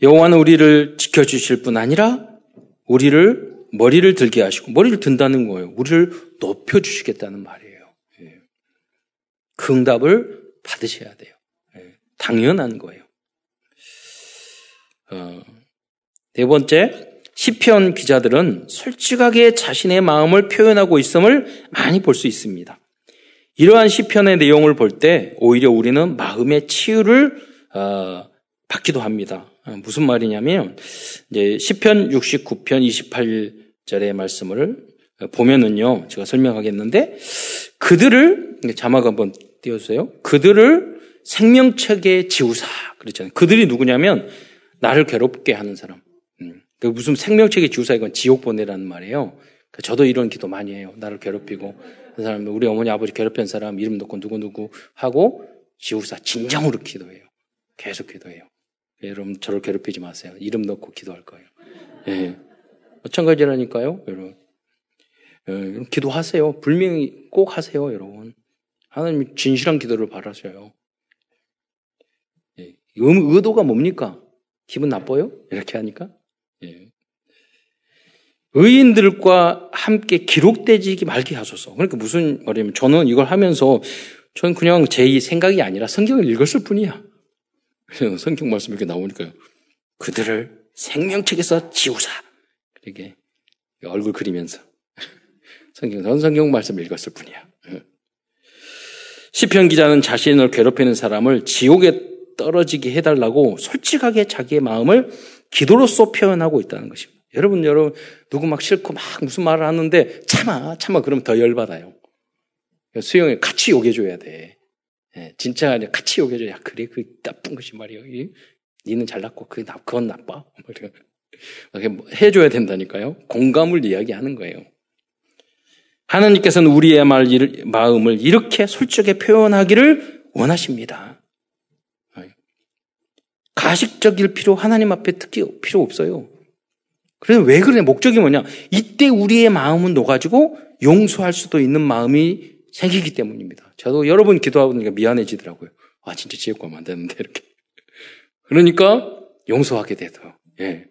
여호와는 우리를 지켜 주실 뿐 아니라 우리를 머리를 들게 하시고 머리를 든다는 거예요. 우리를 높여 주시겠다는 말이에요. 예. 그 응답을 받으셔야 돼요. 예. 당연한 거예요. 어, 네 번째, 시편 기자들은 솔직하게 자신의 마음을 표현하고 있음을 많이 볼 수 있습니다. 이러한 시편의 내용을 볼 때 오히려 우리는 마음의 치유를 어, 받기도 합니다. 어, 무슨 말이냐면 이제 시편 69편 28절의 말씀을 보면은요, 제가 설명하겠는데 그들을 자막 한번 띄워 주세요. 그들을 생명책에 지우사 그랬잖아요. 그들이 누구냐면 나를 괴롭게 하는 사람. 음. 그 무슨 생명책의 주사 이건 지옥 보내라는 말이에요. 그 저도 이런 기도 많이 해요. 나를 괴롭히고 그 사람 우리 어머니 아버지 괴롭힌 사람 이름 넣고 누구 누구 하고 지우사 진정으로 기도해요. 계속 기도해요. 여러분 저를 괴롭히지 마세요. 이름 넣고 기도할 거예요. 예. 마찬가지라니까요, 여러분. 예, 기도하세요. 분명히 꼭 하세요, 여러분. 하나님 진실한 기도를 바라셔요. 예. 의도가 뭡니까? 기분 나빠요? 이렇게 하니까? 예. 의인들과 함께 기록되지 말게 하소서. 그러니까 무슨 말이냐면 저는 이걸 하면서 저는 그냥 제 생각이 아니라 성경을 읽었을 뿐이야. 그래서 성경 말씀 이렇게 나오니까요. 그들을 생명책에서 지우사. 이렇게 얼굴 그리면서 성경, 전 성경 말씀 읽었을 뿐이야. 예. 시편 기자는 자신을 괴롭히는 사람을 지옥에 떨어지게 해달라고 솔직하게 자기의 마음을 기도로서 표현하고 있다는 것입니다. 여러분, 여러분, 누구 막 싫고 막 무슨 말을 하는데 참아, 참아, 그러면 더 열받아요. 수영에 같이 욕해줘야 돼. 예, 진짜 같이 욕해줘야 그래, 그 나쁜 것이 말이야. 니는 잘났고, 나, 그건 나빠. 뭐 해줘야 된다니까요. 공감을 이야기하는 거예요. 하나님께서는 우리의 말, 마음을 이렇게 솔직하게 표현하기를 원하십니다. 가식적일 필요 하나님 앞에 특히 필요 없어요. 그래서 왜 그래? 목적이 뭐냐? 이때 우리의 마음은 녹아지고 용서할 수도 있는 마음이 생기기 때문입니다. 저도 여러 번 기도하니까 미안해지더라고요. 아, 진짜 지옥 가면 안 되는데, 이렇게. 그러니까 용서하게 되더 예.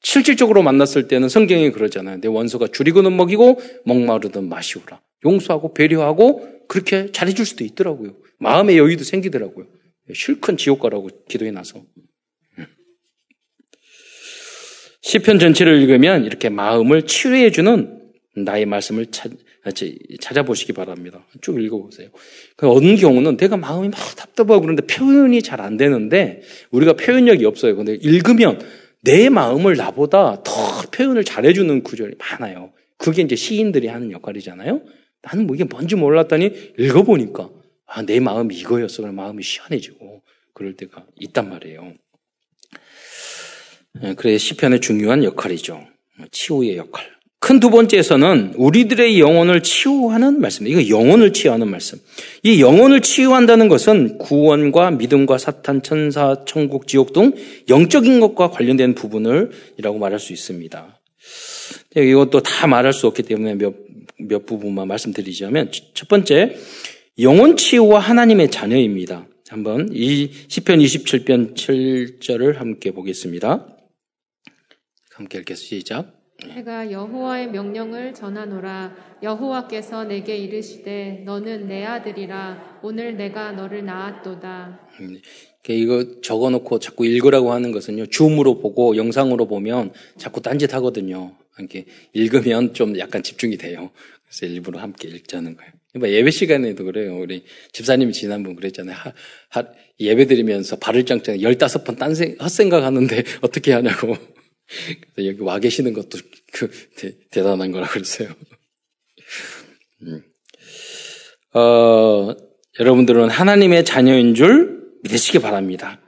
실질적으로 만났을 때는 성경이 그러잖아요. 내 원수가 줄이고는 먹이고 목마르든 마시오라. 용서하고 배려하고 그렇게 잘해줄 수도 있더라고요. 마음의 여유도 생기더라고요. 실컷 지옥 가라고 기도해 놔서. 시편 전체를 읽으면 이렇게 마음을 치료해 주는 나의 말씀을 찾, 아보시기 바랍니다. 쭉 읽어보세요. 그 어느 경우는 내가 마음이 막 답답하고 그런데 표현이 잘 안 되는데 우리가 표현력이 없어요. 근데 읽으면 내 마음을 나보다 더 표현을 잘해주는 구절이 많아요. 그게 이제 시인들이 하는 역할이잖아요. 나는 뭐 이게 뭔지 몰랐더니 읽어보니까 아, 내 마음이 이거였어. 그럼 마음이 시원해지고 그럴 때가 있단 말이에요. 예, 그래 시편의 중요한 역할이죠. 치유의 역할. 큰 두 번째에서는 우리들의 영혼을 치유하는 말씀. 이거 영혼을 치유하는 말씀. 이 영혼을 치유한다는 것은 구원과 믿음과 사탄, 천사, 천국, 지옥 등 영적인 것과 관련된 부분을 이라고 말할 수 있습니다. 이것도 다 말할 수 없기 때문에 몇, 몇 부분만 말씀드리자면 첫 번째, 영혼 치유와 하나님의 자녀입니다. 한번 이 시편 27편 7절을 함께 보겠습니다. 함께 읽겠습니다. 시작. 내가 여호와의 명령을 전하노라 여호와께서 내게 이르시되 너는 내 아들이라 오늘 내가 너를 낳았도다. 음, 이거 적어놓고 자꾸 읽으라고 하는 것은요 줌으로 보고 영상으로 보면 자꾸 딴짓하거든요. 이렇게 읽으면 좀 약간 집중이 돼요. 그래서 일부러 함께 읽자는 거예요. 뭐 예배 시간에도 그래요. 우리 집사님이 지난번 그랬잖아요. 하, 하, 예배 드리면서 발을 짱짱 15번 딴 생, 헛생각 하는데 어떻게 하냐고. 그래서 여기 와 계시는 것도 그 대, 단한 거라고 그랬어요. 음. 어, 여러분들은 하나님의 자녀인 줄 믿으시기 바랍니다.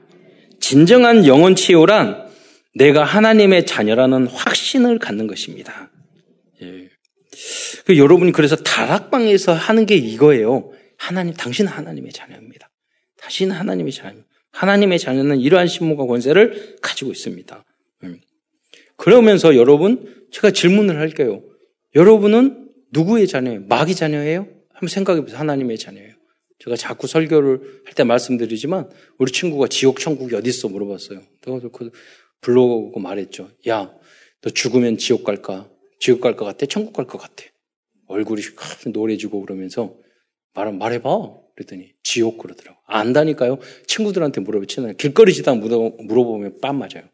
진정한 영혼 치유란 내가 하나님의 자녀라는 확신을 갖는 것입니다. 예. 그 여러분이 그래서 다락방에서 하는 게 이거예요. 하나님, 당신은 하나님의 자녀입니다. 당신은 하나님의 자녀. 하나님의 자녀는 이러한 신문과 권세를 가지고 있습니다. 음. 그러면서 여러분, 제가 질문을 할게요. 여러분은 누구의 자녀예요? 마귀 자녀예요? 한번 생각해 보세요. 하나님의 자녀예요. 제가 자꾸 설교를 할 때 말씀드리지만 우리 친구가 지옥 천국이 어디 있어 물어봤어요. 내가 그 불러오고 말했죠. 야, 너 죽으면 지옥 갈까? 지옥 갈 것 같아? 천국 갈 것 같아? 얼굴이 노래지고 그러면서 말, 말해봐. 그랬더니 지옥 그러더라고. 안다니까요. 친구들한테 물어보면 길거리 지다 물어보면 빰 맞아요.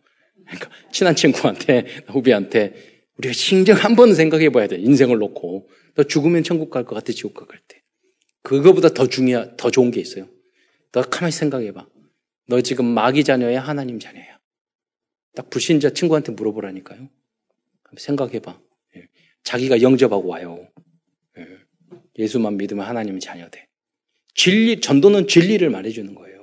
그러니까 친한 친구한테 후배한테 우리가 신경 한 번은 생각해 봐야 돼. 인생을 놓고 너 죽으면 천국 갈 것 같아, 지옥 갈 때. 그거보다 더 중요한 더 좋은 게 있어요. 너 가만히 생각해 봐. 너 지금 마귀 자녀야, 하나님 자녀야. 딱 불신자 친구한테 물어보라니까요. 생각해 봐. 예. 자기가 영접하고 와요. 예. 예수만 믿으면 하나님의 자녀 돼. 진리, 전도는 진리를 말해주는 거예요.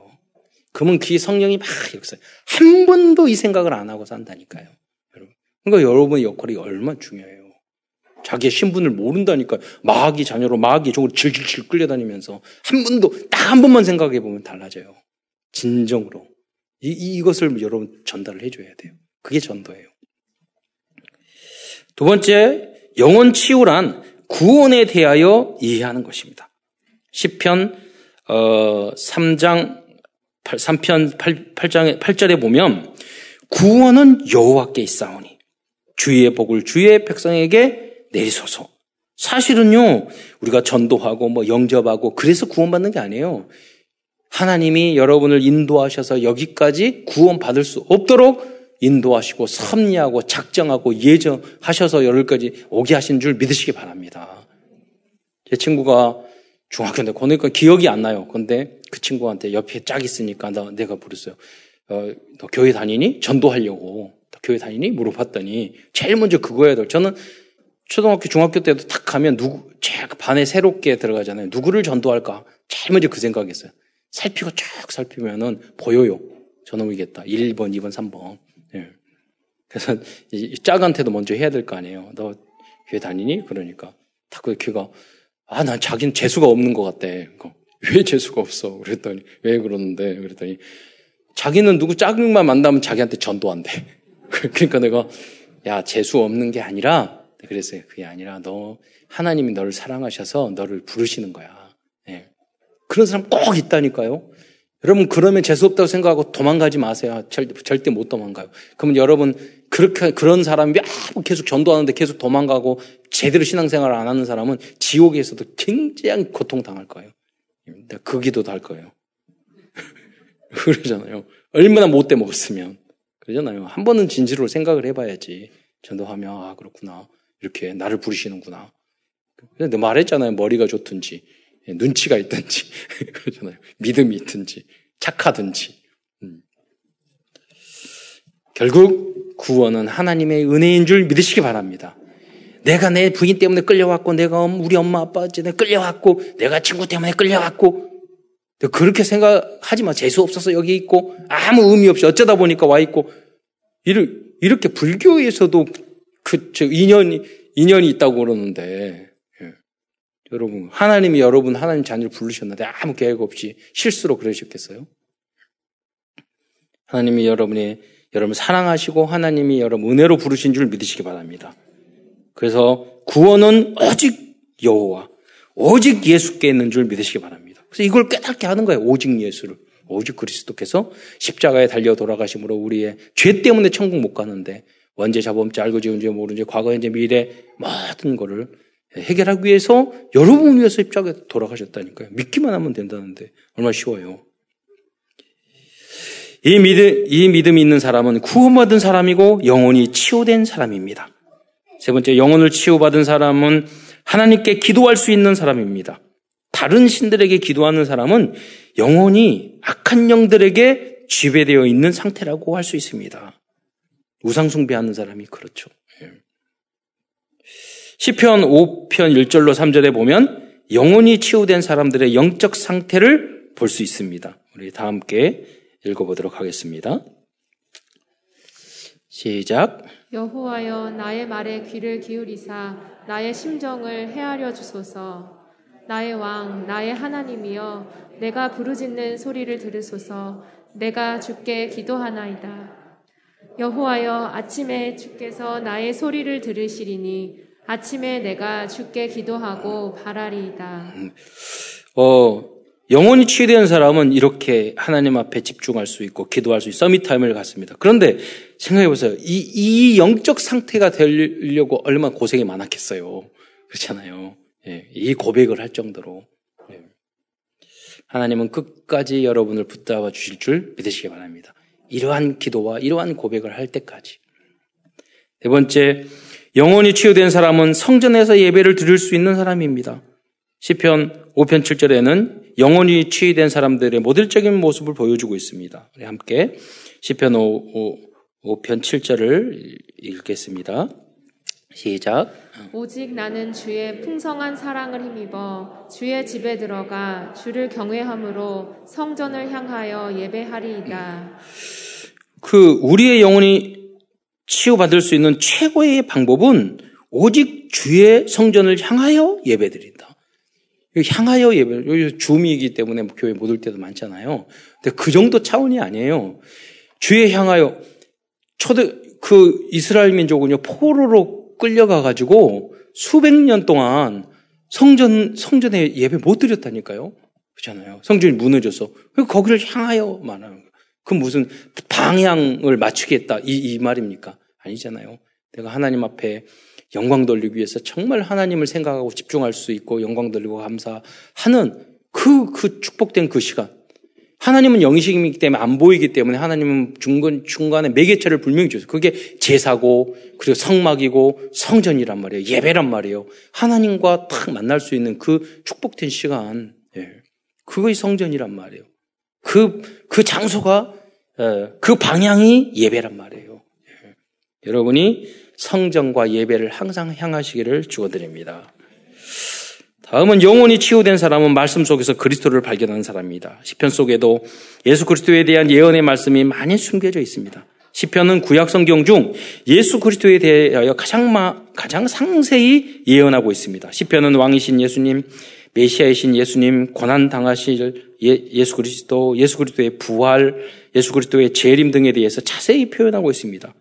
그러면 그 성령이 막 역사. 한 번도 이 생각을 안 하고 산다니까요. 여러분. 그러니까 여러분의 역할이 얼마나 중요해요. 자기의 신분을 모른다니까 마귀 자녀로 마귀 쪽으로 질질질 끌려다니면서 한 번도 딱 한 번만 생각해 보면 달라져요. 진정으로 이, 이것을 여러분 전달을 해줘야 돼요. 그게 전도예요. 두 번째 영혼 치유란 구원에 대하여 이해하는 것입니다. 10편 어, 3장 8, 3편 8, 8장에 8절에 보면 구원은 여호와께 있사오니 주의 복을 주의 백성에게 내리소서. 사실은요, 우리가 전도하고 뭐 영접하고 그래서 구원받는 게 아니에요. 하나님이 여러분을 인도하셔서 여기까지 구원받을 수 없도록 인도하시고 섭리하고 작정하고 예정하셔서 여기까지 오게 하신 줄 믿으시기 바랍니다. 제 친구가 중학교 때 그러니까 기억이 안 나요. 근데 그 친구한테 옆에 짝 있으니까 나, 내가 부르어요 어, 너 교회 다니니? 전도하려고. 교회 다니니? 물어봤더니 제일 먼저 그거야 돼. 저는 초등학교, 중학교 때도 탁 가면 누구, 제 반에 새롭게 들어가잖아요. 누구를 전도할까? 제일 먼저 그 생각했어요. 살피고 쭉 살피면은 보여요. 저놈이겠다. 1번, 2번, 3번. 예. 그래서 이 짝한테도 먼저 해야 될 거 아니에요. 너 교회 다니니? 그러니까. 탁그 걔가 아, 난 자기는 재수가 없는 것 같대. 왜 재수가 없어? 그랬더니 왜 그러는데? 그랬더니 자기는 누구 짝만 만나면 자기한테 전도한대. 그러니까 내가 야 재수 없는 게 아니라 그랬어요. 그게 아니라 너 하나님이 너를 사랑하셔서 너를 부르시는 거야. 네. 그런 사람 꼭 있다니까요. 여러분 그러면 재수 없다고 생각하고 도망가지 마세요. 절대, 절대 못 도망가요. 그러면 여러분 그렇게 그런 사람이 계속 전도하는데 계속 도망가고 제대로 신앙생활을 안 하는 사람은 지옥에서도 굉장히 고통 당할 거예요. 그 기도도 할 거예요. 그러잖아요. 얼마나 못돼 먹었으면. 그러잖아요. 한 번은 진지로 생각을 해봐야지. 전도하면, 아, 그렇구나. 이렇게 나를 부르시는구나. 근데 말했잖아요. 머리가 좋든지, 예, 눈치가 있든지, 그러잖아요. 믿음이 있든지, 착하든지. 음. 결국 구원은 하나님의 은혜인 줄 믿으시기 바랍니다. 내가 내 부인 때문에 끌려왔고, 내가 우리 엄마 아빠 때문에 끌려왔고, 내가 친구 때문에 끌려왔고, 그렇게 생각하지 마. 재수 없어서 여기 있고, 아무 의미 없이 어쩌다 보니까 와 있고, 이렇게 불교에서도 그, 저, 인연이, 인연이 있다고 그러는데, 예. 여러분, 하나님이 여러분 하나님 자녀를 부르셨는데 아무 계획 없이 실수로 그러셨겠어요? 하나님이 여러분이, 여러분 사랑하시고 하나님이 여러분 은혜로 부르신 줄 믿으시기 바랍니다. 그래서 구원은 오직 여호와, 오직 예수께 있는 줄 믿으시기 바랍니다. 그래서 이걸 깨닫게 하는 거예요. 오직 예수를. 오직 그리스도께서 십자가에 달려 돌아가심으로 우리의 죄 때문에 천국 못 가는데 언제 잡음지 알고 지은지 모르는지 과거 현재 미래 모든 거를 해결하기 위해서 여러분 위해서 십자가에 돌아가셨다니까요. 믿기만 하면 된다는데 얼마나 쉬워요. 이 믿음, 이 믿음이 있는 사람은 구원받은 사람이고 영혼이 치유된 사람입니다. 세 번째, 영혼을 치유받은 사람은 하나님께 기도할 수 있는 사람입니다. 다른 신들에게 기도하는 사람은 영혼이 악한 영들에게 지배되어 있는 상태라고 할 수 있습니다. 우상숭배하는 사람이 그렇죠. 예. 시편 5편 1절로 3절에 보면 영혼이 치유된 사람들의 영적 상태를 볼 수 있습니다. 우리 다 함께 읽어보도록 하겠습니다. 시작. 여호와여 나의 말에 귀를 기울이사 나의 심정을 헤아려 주소서. 나의 왕, 나의 하나님이여 내가 부르짖는 소리를 들으소서. 내가 주께 기도하나이다. 여호와여 아침에 주께서 나의 소리를 들으시리니 아침에 내가 주께 기도하고 바라리이다. 어, 영혼이 치유된 사람은 이렇게 하나님 앞에 집중할 수 있고 기도할 수 있고 서밋타임을 갖습니다. 그런데 생각해 보세요. 이, 이 영적 상태가 되려고 얼마나 고생이 많았겠어요. 그렇잖아요. 예, 이 고백을 할 정도로. 예. 하나님은 끝까지 여러분을 붙잡아 주실 줄 믿으시기 바랍니다. 이러한 기도와 이러한 고백을 할 때까지. 네 번째, 영혼이 치유된 사람은 성전에서 예배를 드릴 수 있는 사람입니다. 시편 5편 7절에는 영혼이 치유된 사람들의 모델적인 모습을 보여주고 있습니다. 우리 함께 시편 5, 5, 편 7절을 읽겠습니다. 시작. 오직 나는 주의 풍성한 사랑을 힘입어 주의 집에 들어가 주를 경외함으로 성전을 향하여 예배하리이다. 그 우리의 영혼이 치유받을 수 있는 최고의 방법은 오직 주의 성전을 향하여 예배드린다. 향하여 예배, 여기 줌이기 때문에 교회 못 올 때도 많잖아요. 근데 그 정도 차원이 아니에요. 주의 향하여 초대 그 이스라엘 민족은요 포로로 끌려가 가지고 수백 년 동안 성전 성전에 예배 못 드렸다니까요. 그렇잖아요. 성전이 무너져서 거기를 향하여 말하는 거예요. 그 무슨 방향을 맞추겠다 이, 이 말입니까? 아니잖아요. 내가 하나님 앞에 영광 돌리기 위해서 정말 하나님을 생각하고 집중할 수 있고 영광 돌리고 감사하는 그, 그 축복된 그 시간. 하나님은 영식이기 때문에 안 보이기 때문에 하나님은 중간, 중간에 매개체를 분명히 주세요. 그게 제사고, 그리고 성막이고, 성전이란 말이에요. 예배란 말이에요. 하나님과 딱 만날 수 있는 그 축복된 시간. 예. 그것이 성전이란 말이에요. 그, 그 장소가, 예, 그 방향이 예배란 말이에요. 예. 여러분이 성전과 예배를 항상 향하시기를 축원드립니다. 다음은 영혼이 치유된 사람은 말씀 속에서 그리스도를 발견하는 사람입니다. 시편 속에도 예수 그리스도에 대한 예언의 말씀이 많이 숨겨져 있습니다. 시편은 구약 성경 중 예수 그리스도에 대하여 가장 마, 가장 상세히 예언하고 있습니다. 시편은 왕이신 예수님, 메시아이신 예수님, 고난 당하실 예, 수 그리스도, 예수 그리스도의 부활, 예수 그리스도의 재림 등에 대해서 자세히 표현하고 있습니다.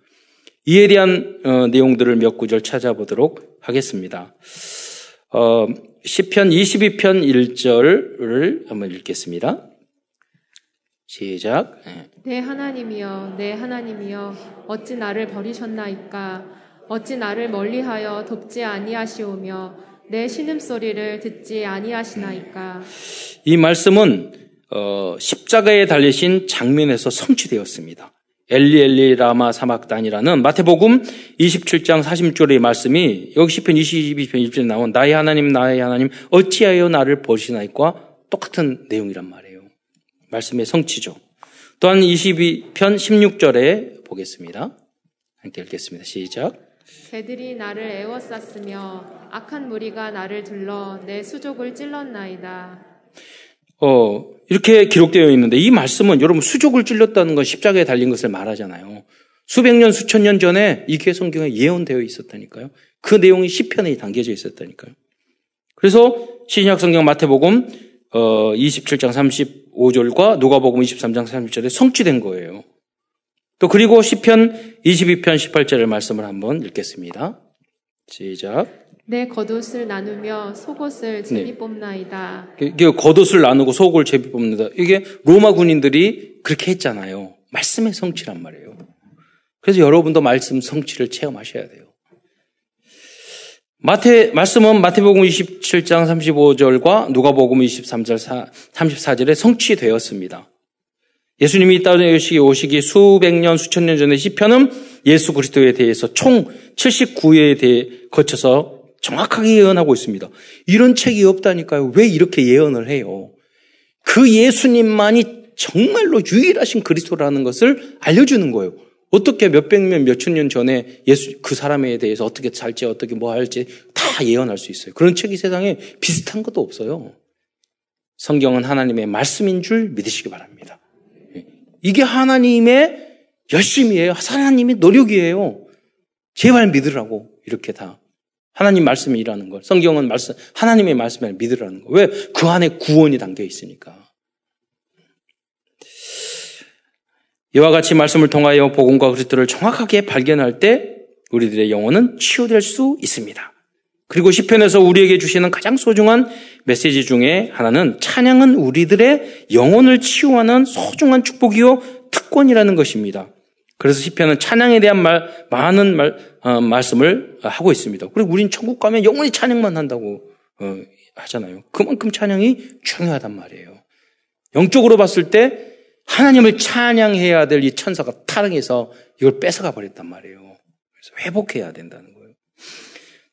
이에 대한 어, 내용들을 몇 구절 찾아보도록 하겠습니다. 어, 시편 22편 1절을 한번 읽겠습니다. 시작. 네. 내 하나님이여, 내 하나님이여, 어찌 나를 버리셨나이까? 어찌 나를 멀리하여 돕지 아니하시오며 내 신음 소리를 듣지 아니하시나이까? 이 말씀은 어, 십자가에 달리신 장면에서 성취되었습니다. 엘리 엘리 라마 사막단이라는 마태복음 27장 40절의 말씀이 여기 시편 22편 1절에 나온 나의 하나님 나의 하나님 어찌하여 나를 버리시나이까 똑같은 내용이란 말이에요. 말씀의 성취죠. 또한 22편 16절에 보겠습니다. 함께 읽겠습니다. 시작. 새들이 나를 애워쌌으며 악한 무리가 나를 둘러 내 수족을 찔렀나이다. 어, 이렇게 기록되어 있는데 이 말씀은 여러분 수족을 찔렀다는 건 십자가에 달린 것을 말하잖아요. 수백 년, 수천 년 전에 이게 성경에 예언되어 있었다니까요. 그 내용이 시편에 담겨져 있었다니까요. 그래서 신약 성경 마태복음 어, 27장 35절과 누가복음 23장 30절에 성취된 거예요. 또 그리고 시편 22편 18절의 말씀을 한번 읽겠습니다. 시작. 내 겉옷을 나누며 속옷을 제비 네. 뽑나이다. 이게 겉옷을 나누고 속을 제비 뽑는다. 이게 로마 군인들이 그렇게 했잖아요. 말씀의 성취란 말이에요. 그래서 여러분도 말씀 성취를 체험하셔야 돼요. 마태, 말씀은 마태복음 27장 35절과 누가복음 23절 34절에 성취되었습니다. 예수님이 이 땅에 오시기, 오시기 수백 년, 수천 년 전에 시편은 예수 그리스도에 대해서 총 79회에 대해 거쳐서 정확하게 예언하고 있습니다. 이런 책이 없다니까요. 왜 이렇게 예언을 해요? 그 예수님만이 정말로 유일하신 그리스도라는 것을 알려주는 거예요. 어떻게 몇백 년, 몇천 년 전에 예수, 그 사람에 대해서 어떻게 살지, 어떻게 뭐 할지 다 예언할 수 있어요. 그런 책이 세상에 비슷한 것도 없어요. 성경은 하나님의 말씀인 줄 믿으시기 바랍니다. 예. 이게 하나님의 열심이에요. 하나님의 노력이에요. 제발 믿으라고 이렇게 다 하나님 말씀이 일하는 걸. 성경은 말씀 하나님의 말씀을 믿으라는 거. 왜? 그 안에 구원이 담겨 있으니까. 이와 같이 말씀을 통하여 복음과 그리스도를 정확하게 발견할 때 우리들의 영혼은 치유될 수 있습니다. 그리고 시편에서 우리에게 주시는 가장 소중한 메시지 중에 하나는 찬양은 우리들의 영혼을 치유하는 소중한 축복이요 특권이라는 것입니다. 그래서 시편은 찬양에 대한 말, 많은 말, 어, 말씀을 하고 있습니다. 그리고 우린 천국 가면 영원히 찬양만 한다고 어, 하잖아요. 그만큼 찬양이 중요하단 말이에요. 영적으로 봤을 때 하나님을 찬양해야 될 이 천사가 타락해서 이걸 뺏어가 버렸단 말이에요. 그래서 회복해야 된다는 거예요.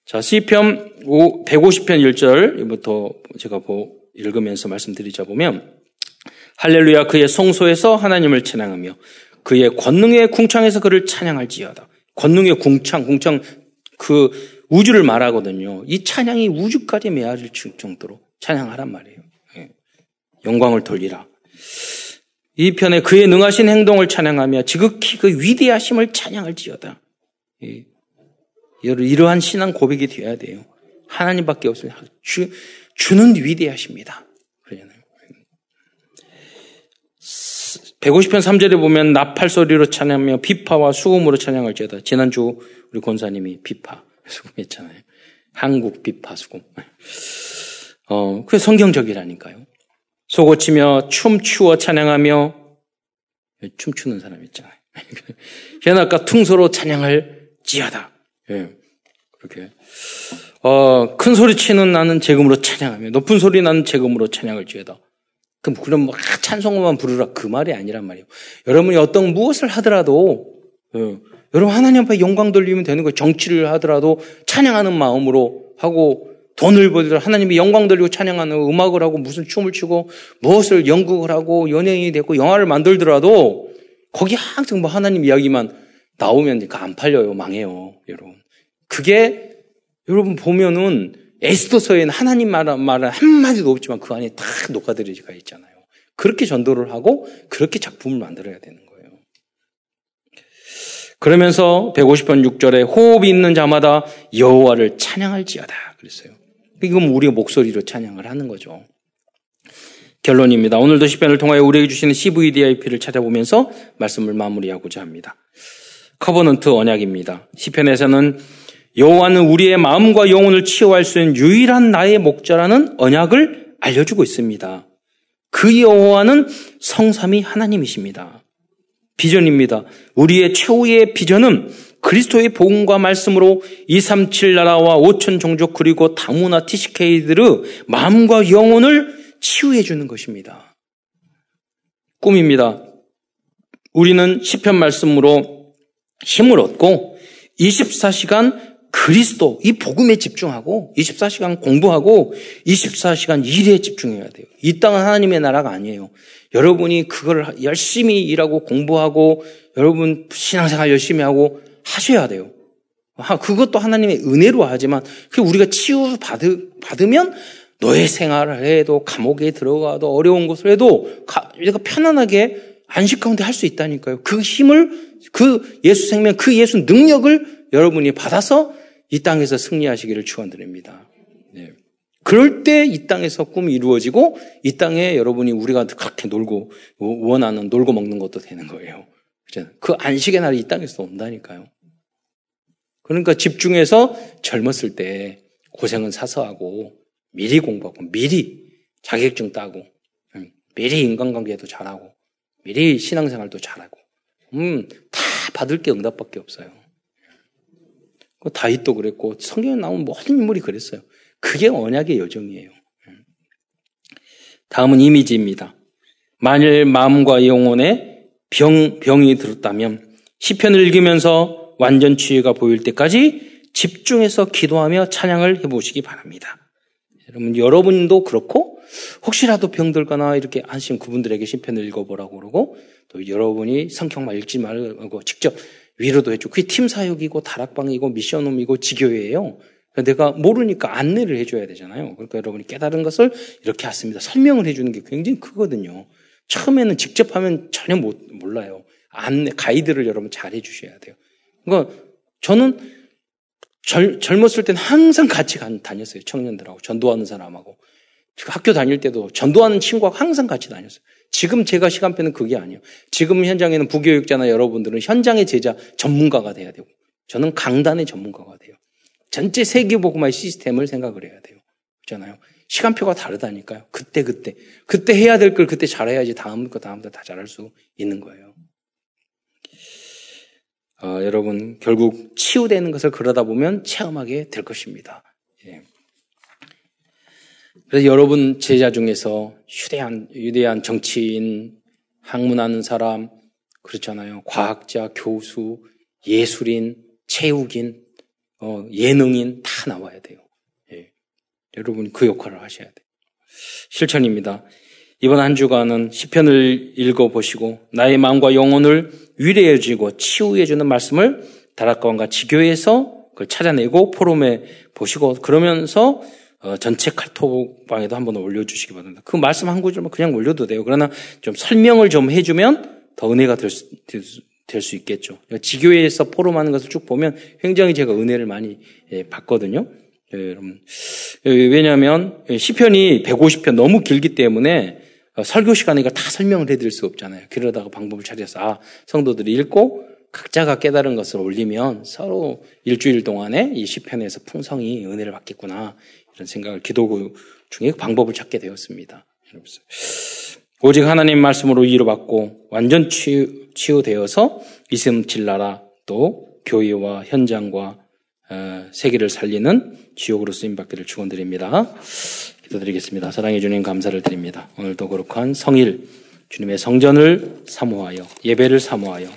자, 시편 150편 1절부터 제가 읽으면서 말씀드리자 보면 할렐루야 그의 성소에서 하나님을 찬양하며 그의 권능의 궁창에서 그를 찬양할지어다. 권능의 궁창, 궁창 그 우주를 말하거든요. 이 찬양이 우주까지 메아릴 정도로 찬양하란 말이에요. 예. 영광을 돌리라. 이 편에 그의 능하신 행동을 찬양하며 지극히 그 위대하심을 찬양할지어다. 예. 이러한 신앙 고백이 되어야 돼요. 하나님밖에 없어요. 주, 주는 위대하십니다. 150편 3절에 보면 나팔 소리로 찬양하며 비파와 수금으로 찬양할지어다. 지난주 우리 권사님이 비파, 수금했잖아요. 한국 비파 수금. 어, 그게 성경적이라니까요. 속고치며 춤추어 찬양하며 춤추는 사람 있잖아요. 현악과 퉁소로 찬양을 지하다. 예. 그렇게. 어, 큰 소리 치는 나는 재금으로 찬양하며 높은 소리 나는 재금으로 찬양을 지하다. 그럼 그럼 뭐 찬송만 부르라 그 말이 아니란 말이에요. 여러분이 어떤 무엇을 하더라도 예, 여러분 하나님 앞에 영광 돌리면 되는 거예요. 정치를 하더라도 찬양하는 마음으로 하고 돈을 벌더라도 하나님이 영광 돌리고 찬양하는 음악을 하고 무슨 춤을 추고 무엇을 연극을 하고 연예인이 되고 영화를 만들더라도 거기 항상 뭐 하나님 이야기만 나오면 안 팔려요. 망해요. 여러분. 그게 여러분 보면은 에스더서에는 하나님 말은 말은 한마디도 없지만 그 안에 다 녹아들어가 있잖아요. 그렇게 전도를 하고 그렇게 작품을 만들어야 되는 거예요. 그러면서 150번 6절에 호흡이 있는 자마다 여호와를 찬양할지어다 그랬어요. 이건 우리가 목소리로 찬양을 하는 거죠. 결론입니다. 오늘도 시편을 통하여 우리에게 주시는 CVDIP를 찾아보면서 말씀을 마무리하고자 합니다. Covenant 언약입니다. 시편에서는 여호와는 우리의 마음과 영혼을 치유할 수 있는 유일한 나의 목자라는 언약을 알려주고 있습니다. 그 여호와는 성삼위 하나님이십니다. 비전입니다. 우리의 최후의 비전은 그리스도의 복음과 말씀으로 237 나라와 5천 종족 그리고 다문화 티시케이드르 마음과 영혼을 치유해 주는 것입니다. 꿈입니다. 우리는 시편 말씀으로 힘을 얻고 24시간 그리스도, 이 복음에 집중하고 24시간 공부하고 24시간 일에 집중해야 돼요. 이 땅은 하나님의 나라가 아니에요. 여러분이 그걸 열심히 일하고 공부하고 여러분 신앙생활 열심히 하고 하셔야 돼요. 그것도 하나님의 은혜로 하지만 그 우리가 치유 받으면 노예 생활을 해도 감옥에 들어가도 어려운 것을 해도 우리가 편안하게 안식 가운데 할 수 있다니까요. 그 힘을 그 예수 생명 그 예수 능력을 여러분이 받아서 이 땅에서 승리하시기를 축원드립니다. 네. 그럴 때 이 땅에서 꿈이 이루어지고 이 땅에 여러분이 우리가 그렇게 놀고 원하는 놀고 먹는 것도 되는 거예요. 그 안식의 날이 이 땅에서 온다니까요. 그러니까 집중해서 젊었을 때 고생은 사서 하고 미리 공부하고 미리 자격증 따고 음, 미리 인간관계도 잘하고 미리 신앙생활도 잘하고 음, 다 받을 게 응답밖에 없어요. 그 다윗도 그랬고 성경에 나온 모든 인물이 그랬어요. 그게 언약의 여정이에요. 다음은 이미지입니다. 만일 마음과 영혼에 병, 병이 들었다면 시편을 읽으면서 완전 치유가 보일 때까지 집중해서 기도하며 찬양을 해보시기 바랍니다. 여러분, 여러분도 그렇고 혹시라도 병들거나 이렇게 하신 그분들에게 시편을 읽어보라고 그러고 또 여러분이 성경만 읽지 말고 직접 위로도 해주고 그게 팀 사역이고 다락방이고 미션홈이고 지교회예요. 내가 모르니까 안내를 해줘야 되잖아요. 그러니까 여러분이 깨달은 것을 이렇게 했습니다. 설명을 해주는 게 굉장히 크거든요. 처음에는 직접 하면 전혀 못, 몰라요. 안내, 가이드를 여러분 잘 해주셔야 돼요. 그러니까 저는 젊, 젊었을 때는 항상 같이 다녔어요. 청년들하고, 전도하는 사람하고. 학교 다닐 때도 전도하는 친구하고 항상 같이 다녔어요. 지금 제가 시간표는 그게 아니에요. 지금 현장에는 부교육자나 여러분들은 현장의 제자 전문가가 돼야 되고, 저는 강단의 전문가가 돼요. 전체 세계복음화의 시스템을 생각을 해야 돼요. 그렇잖아요. 시간표가 다르다니까요. 그때 그때 그때 해야 될 걸 그때 잘해야지 다음 거 다음 거다 잘할 수 있는 거예요. 어, 여러분 결국 치유되는 것을 그러다 보면 체험하게 될 것입니다. 예. 그래서 여러분 제자 중에서 휴대한 유대한 정치인, 학문하는 사람 그렇잖아요. 과학자, 교수, 예술인, 체육인, 어, 예능인 다 나와야 돼요. 예. 여러분 그 역할을 하셔야 돼요. 실천입니다. 이번 한 주간은 시편을 읽어 보시고 나의 마음과 영혼을 위로해 주고 치유해 주는 말씀을 다락과와 지교에서 그걸 찾아내고 포럼에 보시고 그러면서 어, 전체 칼톡방에도 한번 올려주시기 바랍니다. 그 말씀 한 구절만 그냥 올려도 돼요. 그러나 좀 설명을 좀 해주면 더 은혜가 될 수, 될 수 있겠죠. 지교회에서 포럼하는 것을 쭉 보면 굉장히 제가 은혜를 많이 예, 받거든요. 예, 여러분. 예, 왜냐하면 시편이 150편 너무 길기 때문에 어, 설교 시간에 다 설명을 해드릴 수 없잖아요. 그러다가 방법을 찾아서 아 성도들이 읽고 각자가 깨달은 것을 올리면 서로 일주일 동안에 이 시편에서 풍성히 은혜를 받겠구나 이런 생각을 기도 중에 방법을 찾게 되었습니다. 오직 하나님 말씀으로 위로받고 완전 치유, 치유되어서 이슴칠 나라 또 교회와 현장과 어, 세계를 살리는 지옥으로 쓰임받기를 축원드립니다. 기도드리겠습니다. 사랑해 주님 감사를 드립니다. 오늘도 거룩한 성일 주님의 성전을 사모하여 예배를 사모하여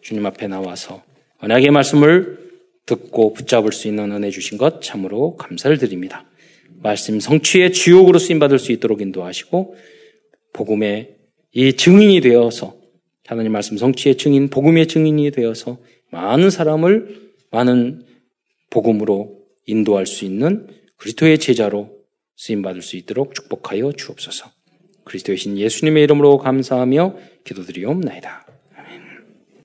주님 앞에 나와서 언약의 말씀을 듣고 붙잡을 수 있는 은혜 주신 것 참으로 감사를 드립니다. 말씀 성취의 지옥으로 쓰임 받을 수 있도록 인도하시고 복음의 이 증인이 되어서 하나님 말씀 성취의 증인, 복음의 증인이 되어서 많은 사람을 많은 복음으로 인도할 수 있는 그리스도의 제자로 쓰임 받을 수 있도록 축복하여 주옵소서. 그리스도의 신 예수님의 이름으로 감사하며 기도드리옵나이다.